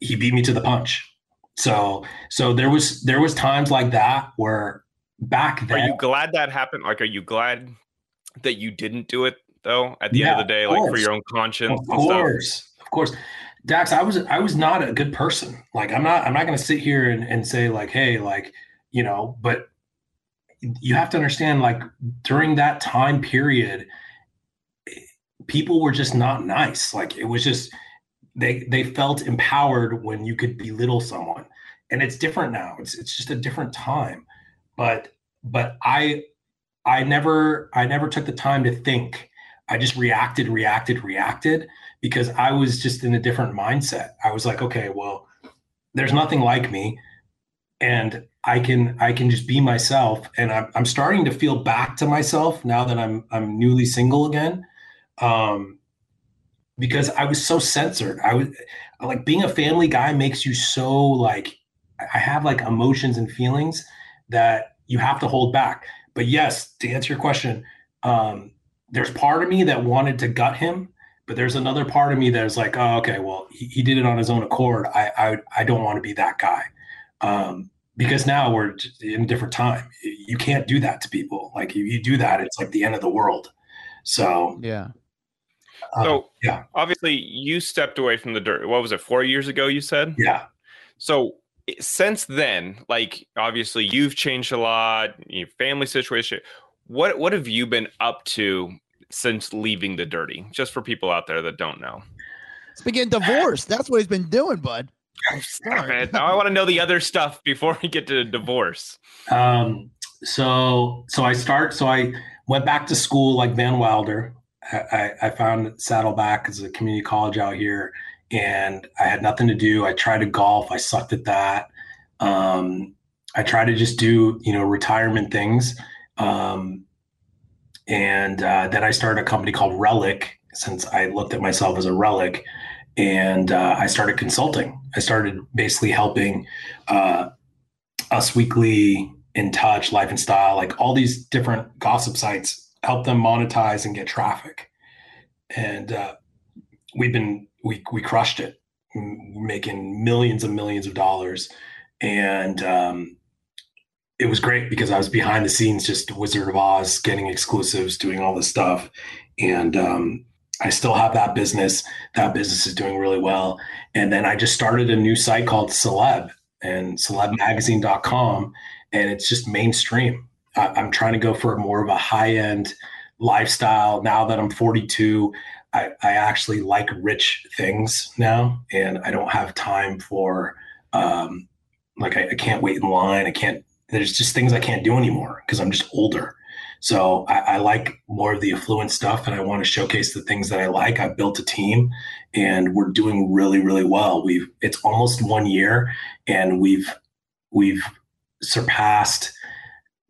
he beat me to the punch so so there was there was times like that where back then. Are you glad that happened? Like, are you glad that you didn't do it though? At the yeah, end of the day, of like for your own conscience. Of course, of course. Dax, I was I was not a good person. Like I'm not I'm not going to sit here and, and say like, hey, like you know, but you have to understand like during that time period, people were just not nice. Like it was just they they felt empowered when you could belittle someone. And it's different now. It's it's just a different time. But but i i never i never took the time to think. I just reacted reacted reacted because i was just in a different mindset. I was like okay well there's nothing like me. And i can i can just be myself. And i'm, I'm starting to feel back to myself now that i'm i'm newly single again. Um because I was so censored. I was like being a family guy makes you so like I have like emotions and feelings that you have to hold back. But yes, to answer your question, um, there's part of me that wanted to gut him, but there's another part of me that's like, oh, okay, well, he, he did it on his own accord. I I, I don't want to be that guy. Um, because now we're in a different time. You can't do that to people. Like if you do that, it's like the end of the world. So yeah, so uh, yeah, obviously you stepped away from the dirt. What was it? Four years ago, you said. Yeah. So since then, like obviously you've changed a lot. Your family situation. What what have you been up to since leaving the dirty? Just for people out there that don't know. It's been getting divorced. That's what he's been doing, bud. Man, *laughs* now I want to know the other stuff before we get to divorce. Um. So so I start. So I went back to school like Van Wilder. I, I found Saddleback as a community college out here, and I had nothing to do. I tried to golf. I sucked at that. Um, I tried to just do you know retirement things, um, and uh, then I started a company called Relic since I looked at myself as a relic, and uh, I started consulting. I started basically helping uh, Us Weekly, In Touch, Life and Style, like all these different gossip sites help them monetize and get traffic. And uh, we've been we we crushed it, making millions and millions of dollars, and um, it was great because I was behind the scenes, just Wizard of Oz, getting exclusives, doing all this stuff, and um, I still have that business. That business is doing really well. And then I just started a new site called Celeb and celebmagazine.com. And it's just mainstream. I, am trying to go for more of a high end lifestyle. Now that I'm 42, I, I actually like rich things now. And I don't have time for, um, like, I, I can't wait in line. I can't, there's just things I can't do anymore because I'm just older. So I, I, like more of the affluent stuff and I want to showcase the things that I like. I've built a team and we're doing really, really well. We've it's almost one year and we've we've surpassed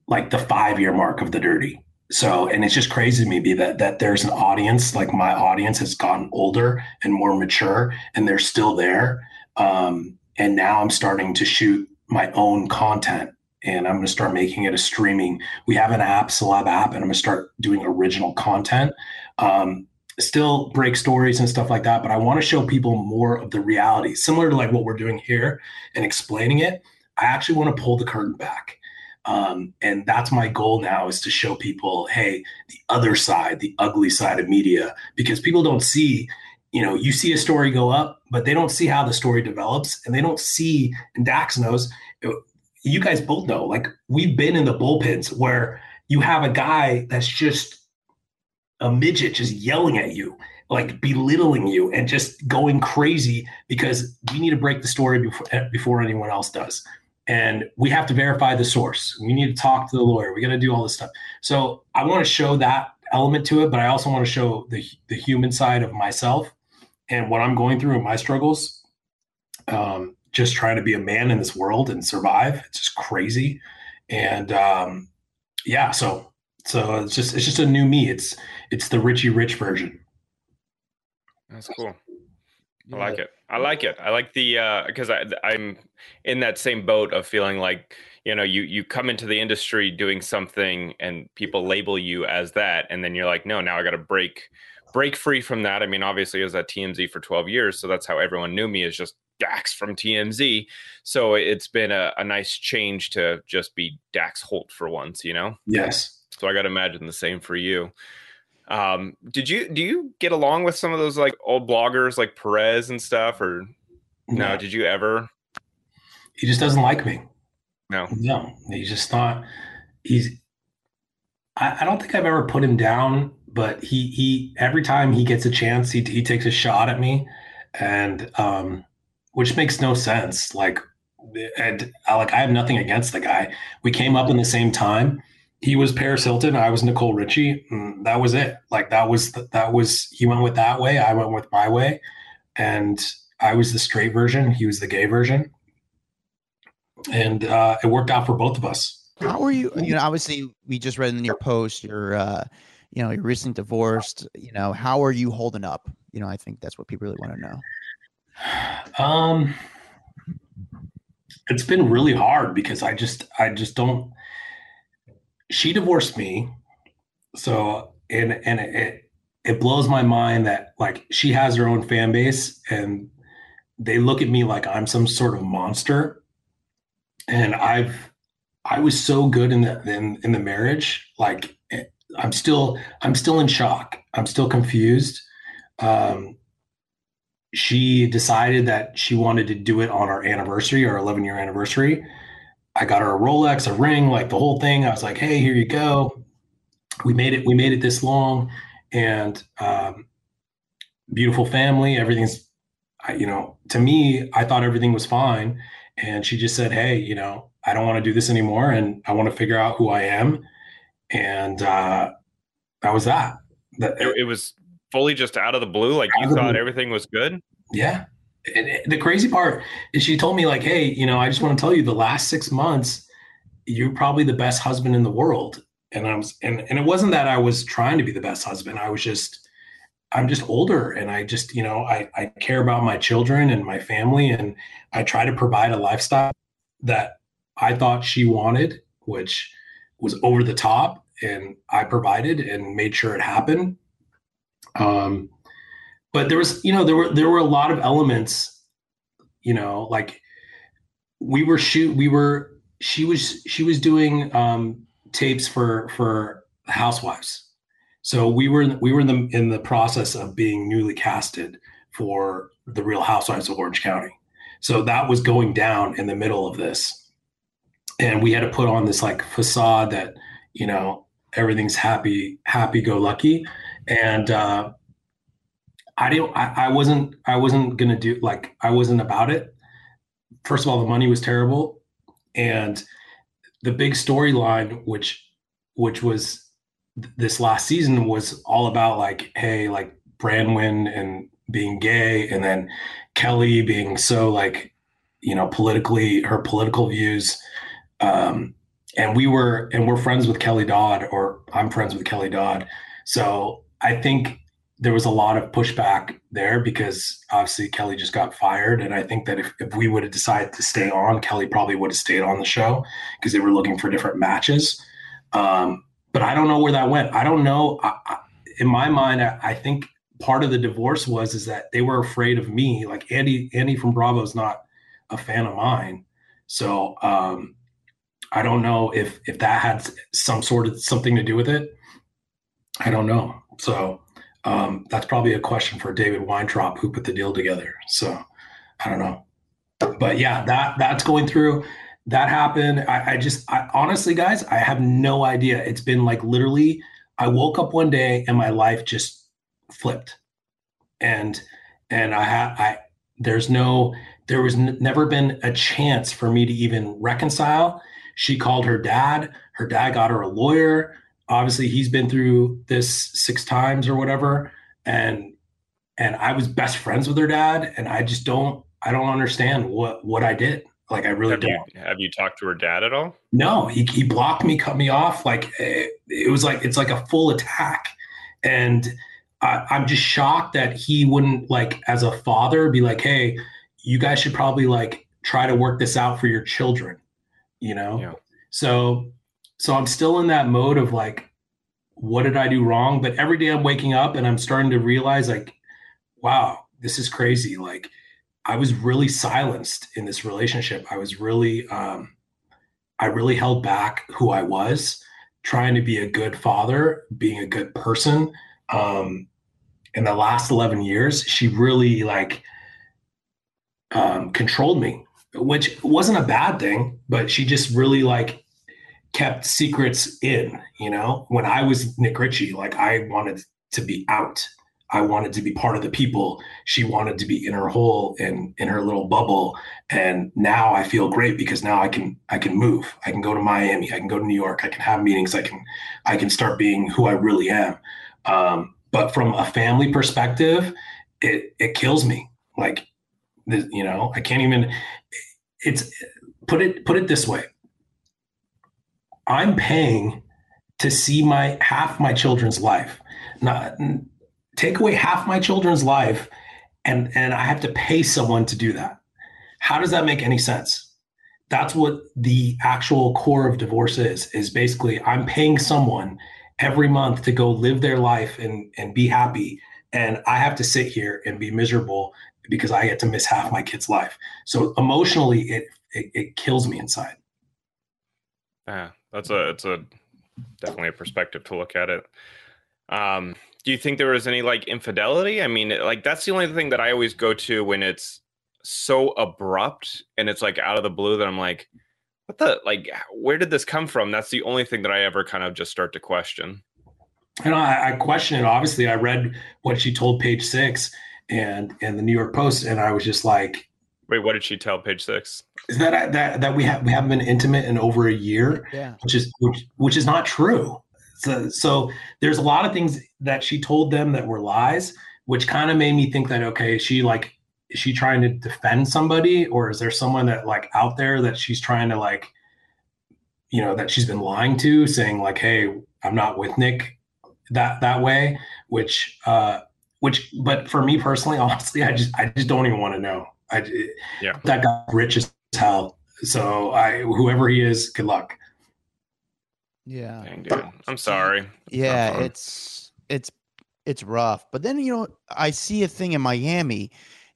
like the five year mark of the dirty. So and it's just crazy to me that that there's an audience, like my audience has gotten older and more mature and they're still there. Um, and now I'm starting to shoot my own content and I'm going to start making it a streaming. We have an app, Celeb app, and I'm going to start doing original content. Um, still break stories and stuff like that, but I want to show people more of the reality, similar to like what we're doing here and explaining it. I actually want to pull the curtain back. Um, and that's my goal now is to show people, hey, the other side, the ugly side of media, because people don't see, you know, you see a story go up, but they don't see how the story develops and they don't see, and Dax knows, you guys both know, like we've been in the bullpens where you have a guy that's just a midget just yelling at you, like belittling you and just going crazy because we need to break the story before before anyone else does. And we have to verify the source. We need to talk to the lawyer. We got to do all this stuff. So I want to show that element to it, but I also want to show the the human side of myself and what I'm going through and my struggles. Um, just trying to be a man in this world and survive. It's just crazy. And um, yeah, so so it's just it's just a new me. It's it's the Richie Rich version. That's cool. I like it. I like it. I like the because uh, I I'm in that same boat of feeling like you know you you come into the industry doing something and people label you as that, and then you're like, no, now I got to break break free from that. I mean, obviously, I was at TMZ for 12 years, so that's how everyone knew me is just Dax from TMZ. So it's been a, a nice change to just be Dax Holt for once, you know? Yes. So I got to imagine the same for you. Um, did you do you get along with some of those like old bloggers like Perez and stuff, or no? no did you ever? He just doesn't like me. No, no. He's just not. He's. I, I don't think I've ever put him down, but he he every time he gets a chance, he he takes a shot at me, and um, which makes no sense. Like, and like I have nothing against the guy. We came up in the same time. He was Paris Hilton. I was Nicole Richie. that was it. Like that was that was he went with that way. I went with my way, and I was the straight version. He was the gay version, and uh, it worked out for both of us. How are you? You know, obviously, we just read in your post. You're, uh, you know, your recent divorced. You know, how are you holding up? You know, I think that's what people really want to know. Um, it's been really hard because I just I just don't. She divorced me, so and and it it blows my mind that like she has her own fan base and they look at me like I'm some sort of monster, and I've I was so good in the in, in the marriage like I'm still I'm still in shock. I'm still confused. Um, she decided that she wanted to do it on our anniversary, our 11 year anniversary. I got her a Rolex, a ring, like the whole thing. I was like, "Hey, here you go." We made it. We made it this long, and um, beautiful family. Everything's, you know, to me, I thought everything was fine, and she just said, "Hey, you know, I don't want to do this anymore, and I want to figure out who I am," and uh, that was that. That it, it was fully just out of the blue? Like you thought everything was good? Yeah. And the crazy part is she told me like, Hey, you know, I just want to tell you the last six months, you're probably the best husband in the world. And I was, and, and it wasn't that I was trying to be the best husband. I was just, I'm just older and I just, you know, I, I care about my children and my family and I try to provide a lifestyle that I thought she wanted, which was over the top and I provided and made sure it happened. Um, but there was, you know, there were there were a lot of elements, you know, like we were shoot, we were she was she was doing um, tapes for for Housewives, So we were in, we were in the in the process of being newly casted for the Real Housewives of Orange County. So that was going down in the middle of this, and we had to put on this like facade that you know everything's happy happy go lucky, and uh, I didn't I, I wasn't I wasn't gonna do like I wasn't about it. First of all, the money was terrible, and the big storyline, which which was this last season, was all about like, hey, like Braunwyn and being gay, and then Kelly being so like, you know, politically her political views. Um, and we were and we're friends with Kelly Dodd, or I'm friends with Kelly Dodd. So I think there was a lot of pushback there because obviously Kelly just got fired. And I think that if, if we would have decided to stay on, Kelly probably would have stayed on the show because they were looking for different matches. Um, but I don't know where that went. I don't know. I, I, in my mind, I, I, think part of the divorce was is that they were afraid of me. Like Andy, Andy from Bravo is not a fan of mine. So um, I don't know if if that had some sort of something to do with it. I don't know. So um, that's probably a question for David Weintraub, who put the deal together. So I don't know, but yeah, that that's going through. That happened. I, I just, I, honestly, guys, I have no idea. It's been like literally, I woke up one day and my life just flipped, and and I had I there's no there was n- never been a chance for me to even reconcile. She called her dad. Her dad got her a lawyer obviously he's been through this six times or whatever and and i was best friends with her dad and i just don't i don't understand what what i did. Like i really have don't. you, have you talked to her dad at all? No he, he blocked me cut me off like it, it was like it's like a full attack. And I, i'm just shocked that he wouldn't like as a father be like hey you guys should probably like try to work this out for your children you know? Yeah. so so I'm still in that mode of like, what did I do wrong? But every day I'm waking up and I'm starting to realize, like, wow, this is crazy. Like, I was really silenced in this relationship. I was really, um, I really held back who I was, trying to be a good father, being a good person. Um, in the last 11 years, she really like um, controlled me, which wasn't a bad thing, but she just really like kept secrets in. You know, when I was Nik Richie, like I wanted to be out. I wanted to be part of the people. She wanted to be in her hole and in her little bubble. And now I feel great because now I can I can move. I can go to Miami. I can go to New York. I can have meetings. I can I can start being who I really am. Um, but from a family perspective, it it kills me. Like you know, I can't even. It's put it put it this way. I'm paying to see my half my children's life. Not take away half my children's life and and I have to pay someone to do that. How does that make any sense? That's what the actual core of divorce is is basically I'm paying someone every month to go live their life and and be happy and I have to sit here and be miserable because I get to miss half my kid's life. So emotionally it it, it kills me inside. Yeah, that's a it's a definitely a perspective to look at it. Um, do you think there was any like infidelity? I mean, like that's the only thing that I always go to when it's so abrupt and it's like out of the blue that I'm like, what the like? Where did this come from? That's the only thing that I ever kind of just start to question. And I, I question it. Obviously, I read what she told Page Six and and the New York Post, and I was just like, Wait, what did she tell Page Six? Is that that that we have we haven't been intimate in over a year? Yeah, which is which which is not true. So so there's a lot of things that she told them that were lies, which kind of made me think that okay, she like is she trying to defend somebody, or is there someone that like out there that she's trying to like, you know, that she's been lying to, saying like, hey, I'm not with Nik that that way, which uh which but for me personally *laughs* honestly i just i just don't even want to know I, yeah, that guy rich as hell. So I, whoever he is, good luck. Yeah, Dang, dude. I'm sorry. yeah, it's it's it's rough. But then you know, I see a thing in Miami,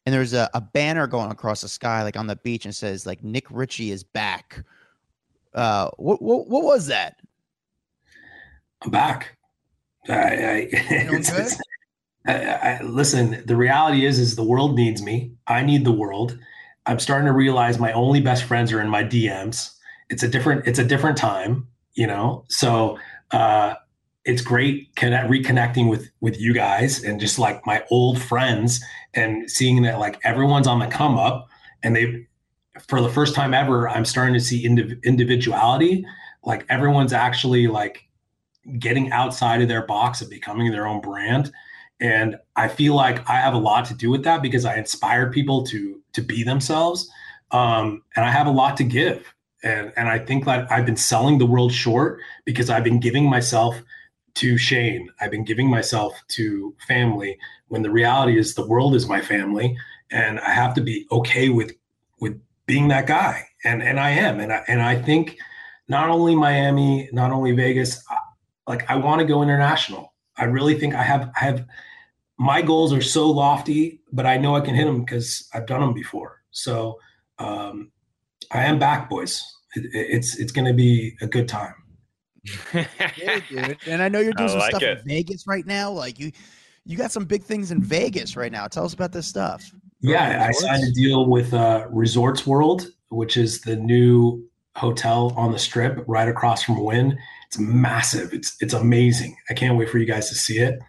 and there's a, a banner going across the sky, like on the beach, and says like Nik Richie is back. Uh, what what what was that? I'm back. I, I, *laughs* I, listen, the reality is, is the world needs me. I need the world. I'm starting to realize my only best friends are in my DMs. It's a different, it's a different time, you know. So uh, it's great connect, reconnecting with with you guys and just like my old friends and seeing that like everyone's on the come up and they for the first time ever i'm starting to see indiv- individuality like everyone's actually like getting outside of their box and becoming their own brand and i feel like i have a lot to do with that because i inspire people to to be themselves. Um, and i have a lot to give. And and i think that i've been selling the world short because i've been giving myself to Shayne. I've been giving myself to family when the reality is the world is my family and i have to be okay with with being that guy. And and i am. And i and i think not only miami not only vegas like I want to go international. I really think I have I have my goals are so lofty, but I know I can hit them because I've done them before. So um, I am back, boys. It, it's it's going to be a good time. yeah, *laughs* dude. And I know you're doing some like stuff it. in Vegas right now. Like you, you got some big things in Vegas right now. Tell us about this stuff. Yeah, I signed a deal with uh, Resorts World, which is the new hotel on the strip right across from Wynn. It's massive. It's it's amazing. I can't wait for you guys to see it.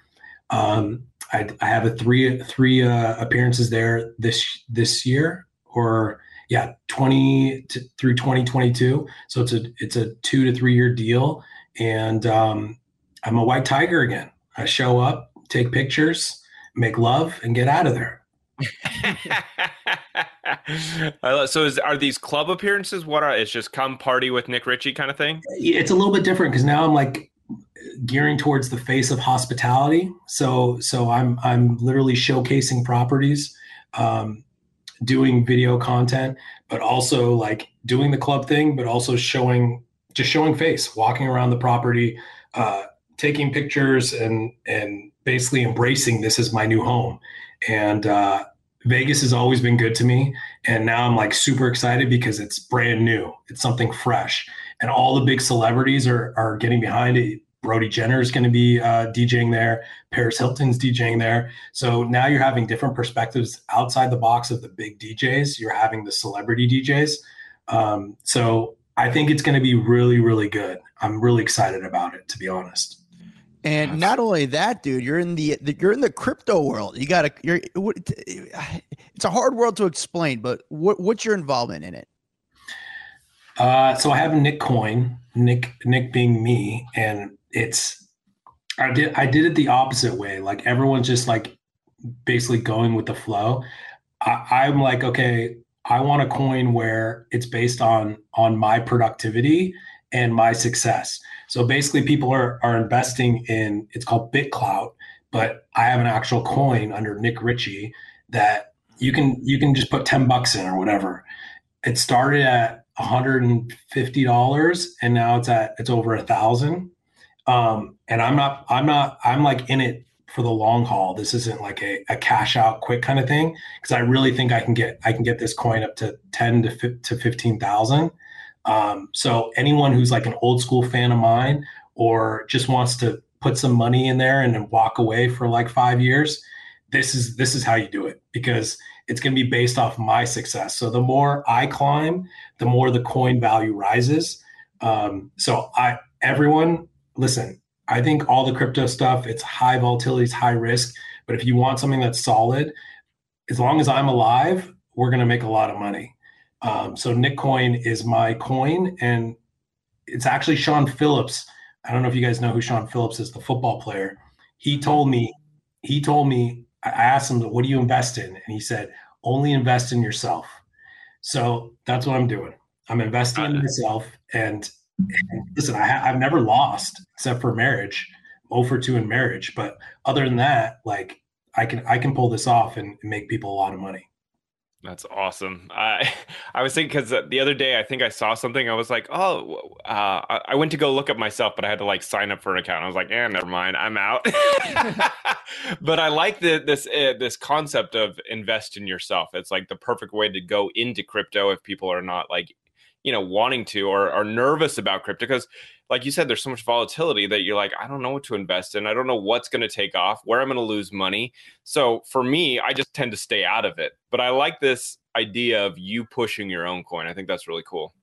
Um, I, I have a three three uh, appearances there this this year, or yeah, twenty to, through twenty twenty two. So it's a it's a two to three year deal, and um, I'm a white tiger again. I show up, take pictures, make love, and get out of there. *laughs* so is are these club appearances? What are it's just come party with Nik Richie kind of thing? It's a little bit different because now I'm like gearing towards the face of hospitality. So so I'm I'm literally showcasing properties, um, doing video content, but also like doing the club thing, but also showing just showing face, walking around the property, uh, taking pictures, and and basically embracing this as my new home. And uh, Vegas has always been good to me. And now I'm like super excited because it's brand new. It's something fresh. And all the big celebrities are, are getting behind it. Brody Jenner is going to be uh, DJing there. Paris Hilton's DJing there. So now you're having different perspectives outside the box of the big DJs. You're having the celebrity DJs. Um, so I think it's going to be really, really good. I'm really excited about it, to be honest. And not only that, dude, you're in the, the you're in the crypto world. You got to you're it's a hard world to explain, but what what's your involvement in it? Uh, so I have Nick Coin, Nick Nick being me, and it's I did I did it the opposite way. Like everyone's just like basically going with the flow. I, I'm like, okay, I want a coin where it's based on on my productivity and my success. So basically, people are are investing in it's called BitClout, but I have an actual coin under Nik Richie that you can you can just put ten bucks in or whatever. It started at one hundred and fifty dollars, and now it's at it's over a thousand. Um, and I'm not I'm not I'm like in it for the long haul. This isn't like a, a cash out quick kind of thing because I really think I can get I can get this coin up to ten to to fifteen thousand um, so anyone who's like an old school fan of mine or just wants to put some money in there and then walk away for like five years, this is this is how you do it because it's going to be based off my success. So the more I climb, the more the coin value rises. Um, so I everyone listen. I think all the crypto stuff it's high volatility, it's high risk. But if you want something that's solid, as long as I'm alive, we're going to make a lot of money. Um, so Nick Coin is my coin, and it's actually Sean Phillips. I don't know if you guys know who Sean Phillips is, the football player. He told me, he told me, I asked him, what do you invest in? And he said, only invest in yourself. So that's what I'm doing. I'm investing in myself. And, and listen, I, have never lost except for marriage, over 2 in marriage. But other than that, like I can, I can pull this off and make people a lot of money. That's awesome. I *laughs* I was thinking because the other day I think I saw something. I was like, oh, uh, I went to go look up myself, but I had to like sign up for an account. I was like, yeah, never mind, I'm out. *laughs* *laughs* but I like the, this uh, this concept of invest in yourself. It's like the perfect way to go into crypto if people are not like you know, wanting to or are nervous about crypto because like you said, there's so much volatility that you're like, I don't know what to invest in. I don't know what's going to take off, where I'm going to lose money. So for me, I just tend to stay out of it. But I like this idea of you pushing your own coin. I think that's really cool.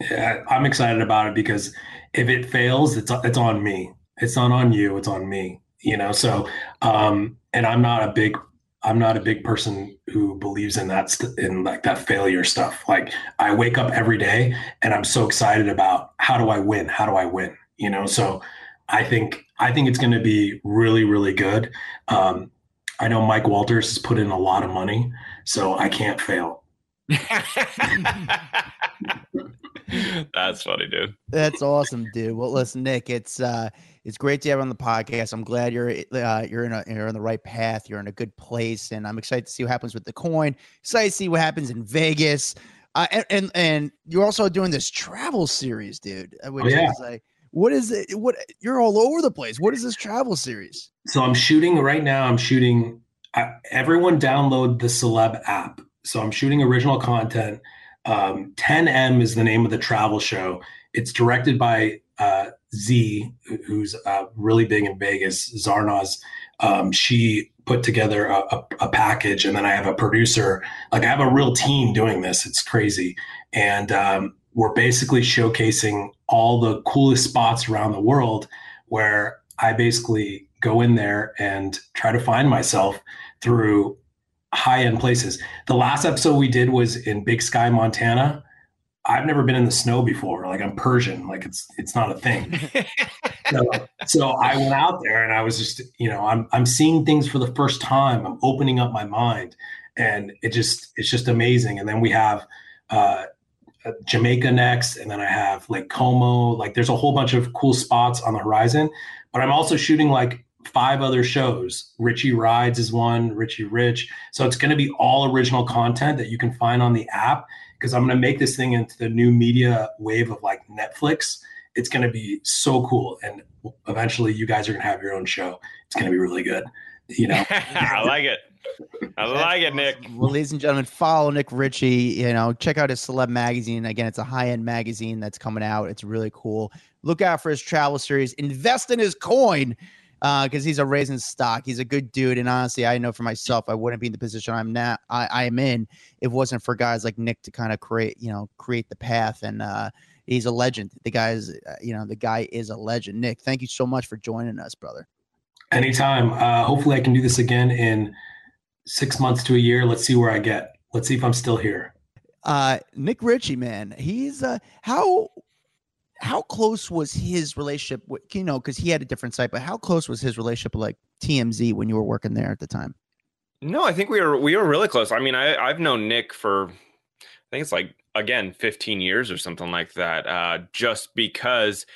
Yeah, I'm excited about it because if it fails, it's it's on me. It's not on you. It's on me. You know. So, um, and I'm not a big I'm not a big person who believes in that st- in like that failure stuff. Like I wake up every day and I'm so excited about how do I win? How do I win? You know, so I think I think it's going to be really really good. Um, I know Mike Walters has put in a lot of money, so I can't fail. *laughs* That's funny, dude. That's awesome, dude. Well, listen, Nik, it's uh it's great to have you on the podcast. I'm glad you're uh, you're in a you're in the right path. You're in a good place, and I'm excited to see what happens with the coin. Excited to see what happens in Vegas. Uh, and, and and you're also doing this travel series, dude. Uh, which oh, yeah. is like, what is it? What you're all over the place. What is this travel series? So I'm shooting right now. I'm shooting. Uh, everyone download the Celeb app. So I'm shooting original content. Um, 10M is the name of the travel show. It's directed by uh, Z, who's uh, really big in Vegas, Zarnaz, um, she put together a, a, a, package, and then I have a producer. Like I have a real team doing this. It's crazy, and um, we're basically showcasing all the coolest spots around the world where I basically go in there and try to find myself through high end places. The last episode we did was in Big Sky, Montana I've never been in the snow before. Like I'm Persian, like it's it's not a thing. *laughs* so, so I went out there and I was just, you know, I'm I'm seeing things for the first time. I'm opening up my mind, and it just it's just amazing. And then we have uh, uh Jamaica next, and then I have Lake Como. Like there's a whole bunch of cool spots on the horizon. But I'm also shooting like five other shows. Richie Rides is one, Richie Rich. So it's going to be all original content that you can find on the app because I'm going to make this thing into the new media wave of like Netflix. It's going to be so cool, and eventually, you guys are going to have your own show. It's going to be really good. You know, *laughs* I like it. I like it, Nik. Well, ladies and gentlemen, follow Nik Richie. You know, check out his Celeb magazine. Again, it's a high-end magazine that's coming out. It's really cool. Look out for his travel series. Invest in his coin because uh, he's a raising stock. He's a good dude, and honestly, I know for myself, I wouldn't be in the position I'm now. I, I am in if it wasn't for guys like Nik to kind of create, you know, create the path. And uh, he's a legend. The guy's, uh, you know, the guy is a legend. Nik, thank you so much for joining us, brother. Anytime. Uh, hopefully, I can do this again in six months to a year. Let's see where I get. Let's see if I'm still here. Uh, Nik Richie, man, he's uh, how how close was his relationship with you know because he had a different site but how close was his relationship like tmz when you were working there at the time? No i think we were we were really close. I mean i i've known nick for i think it's like again 15 years or something like that uh just because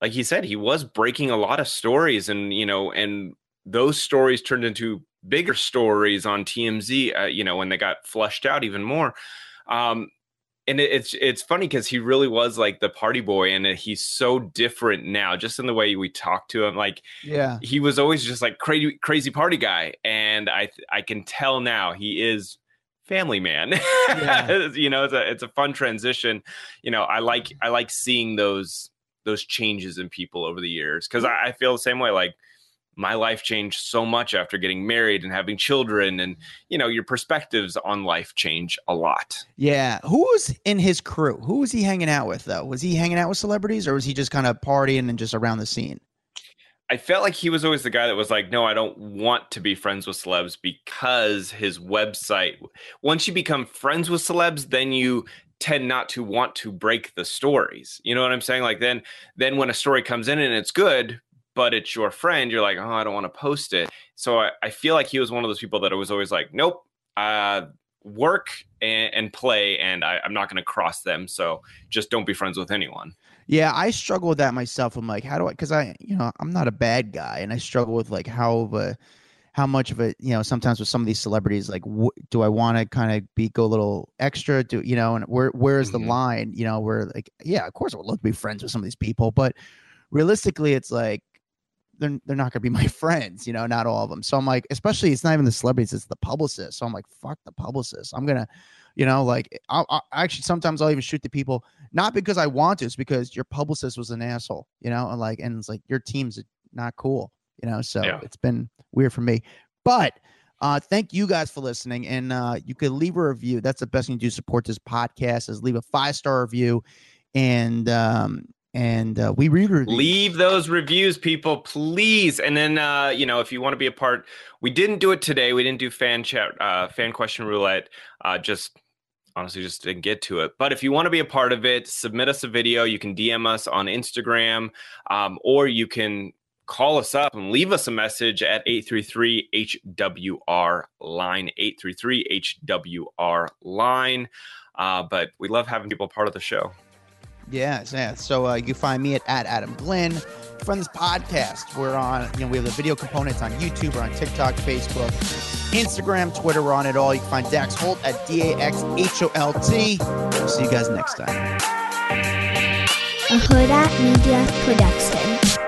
like he said he was breaking a lot of stories and you know and those stories turned into bigger stories on tmz uh, you know when they got flushed out even more. Um and it's it's funny because he really was like the party boy and he's so different now just in the way we talk to him like yeah. he was always just like crazy crazy party guy and i i can tell now he is family man. Yeah. *laughs* you know it's a it's a fun transition. You know i like i like seeing those those changes in people over the years because I, I feel the same way like my life changed so much after getting married and having children and you know your perspectives on life change a lot yeah who was in his crew who was he hanging out with though was he hanging out with celebrities or was he just kind of partying and just around the scene I felt like he was always the guy that was like, no, I don't want to be friends with celebs because his website, once you become friends with celebs, then you tend not to want to break the stories. You know what I'm saying? Like then then when a story comes in and it's good, but it's your friend, you're like, oh, I don't want to post it. So I, I feel like he was one of those people that was always like, nope, uh, work and, and, play, and I, I'm not going to cross them. So just don't be friends with anyone. Yeah, I struggle with that myself. I'm like, how do I? Because I, you know, I'm not a bad guy, and I struggle with like how of a, how much of it, you know, sometimes with some of these celebrities, like, wh- do I want to kind of be go a little extra? Do you know? And where where is the mm-hmm. line? You know, where like, yeah, of course I would love to be friends with some of these people, but realistically, it's like they're they're not gonna be *laughs* my friends, you know, not all of them. So I'm like, especially it's not even the celebrities, it's the publicist. So I'm like, fuck the publicist. I'm gonna, You know, like I'll, I'll actually sometimes I'll even shoot the people not because I want to, it's because your publicist was an asshole. You know, and like and it's like your team's not cool. You know, so Yeah. it's been weird for me. But uh, thank you guys for listening, and uh, you could leave a review. That's the best thing to do. to Support this podcast is leave a five star review, and um, and uh, we read reviews. leave those reviews people please. And then uh you know if you want to be a part we didn't do it today. We didn't do fan chat uh fan question roulette. Uh just honestly just didn't get to it. But if you want to be a part of it submit us a video. You can dm us on instagram um, or you can call us up and leave us a message at 833-hwr line 833-hwr line. Uh, but we love having people part of the show Yeah, yeah. So uh, you find me at, at Adam Glyn. From this podcast, we're on, you know, we have the video components on YouTube, we're on TikTok, Facebook, Instagram, Twitter, we're on it all. You can find Dax Holt at D A X H O L T. See you guys next time. a Hurrdat Media Production.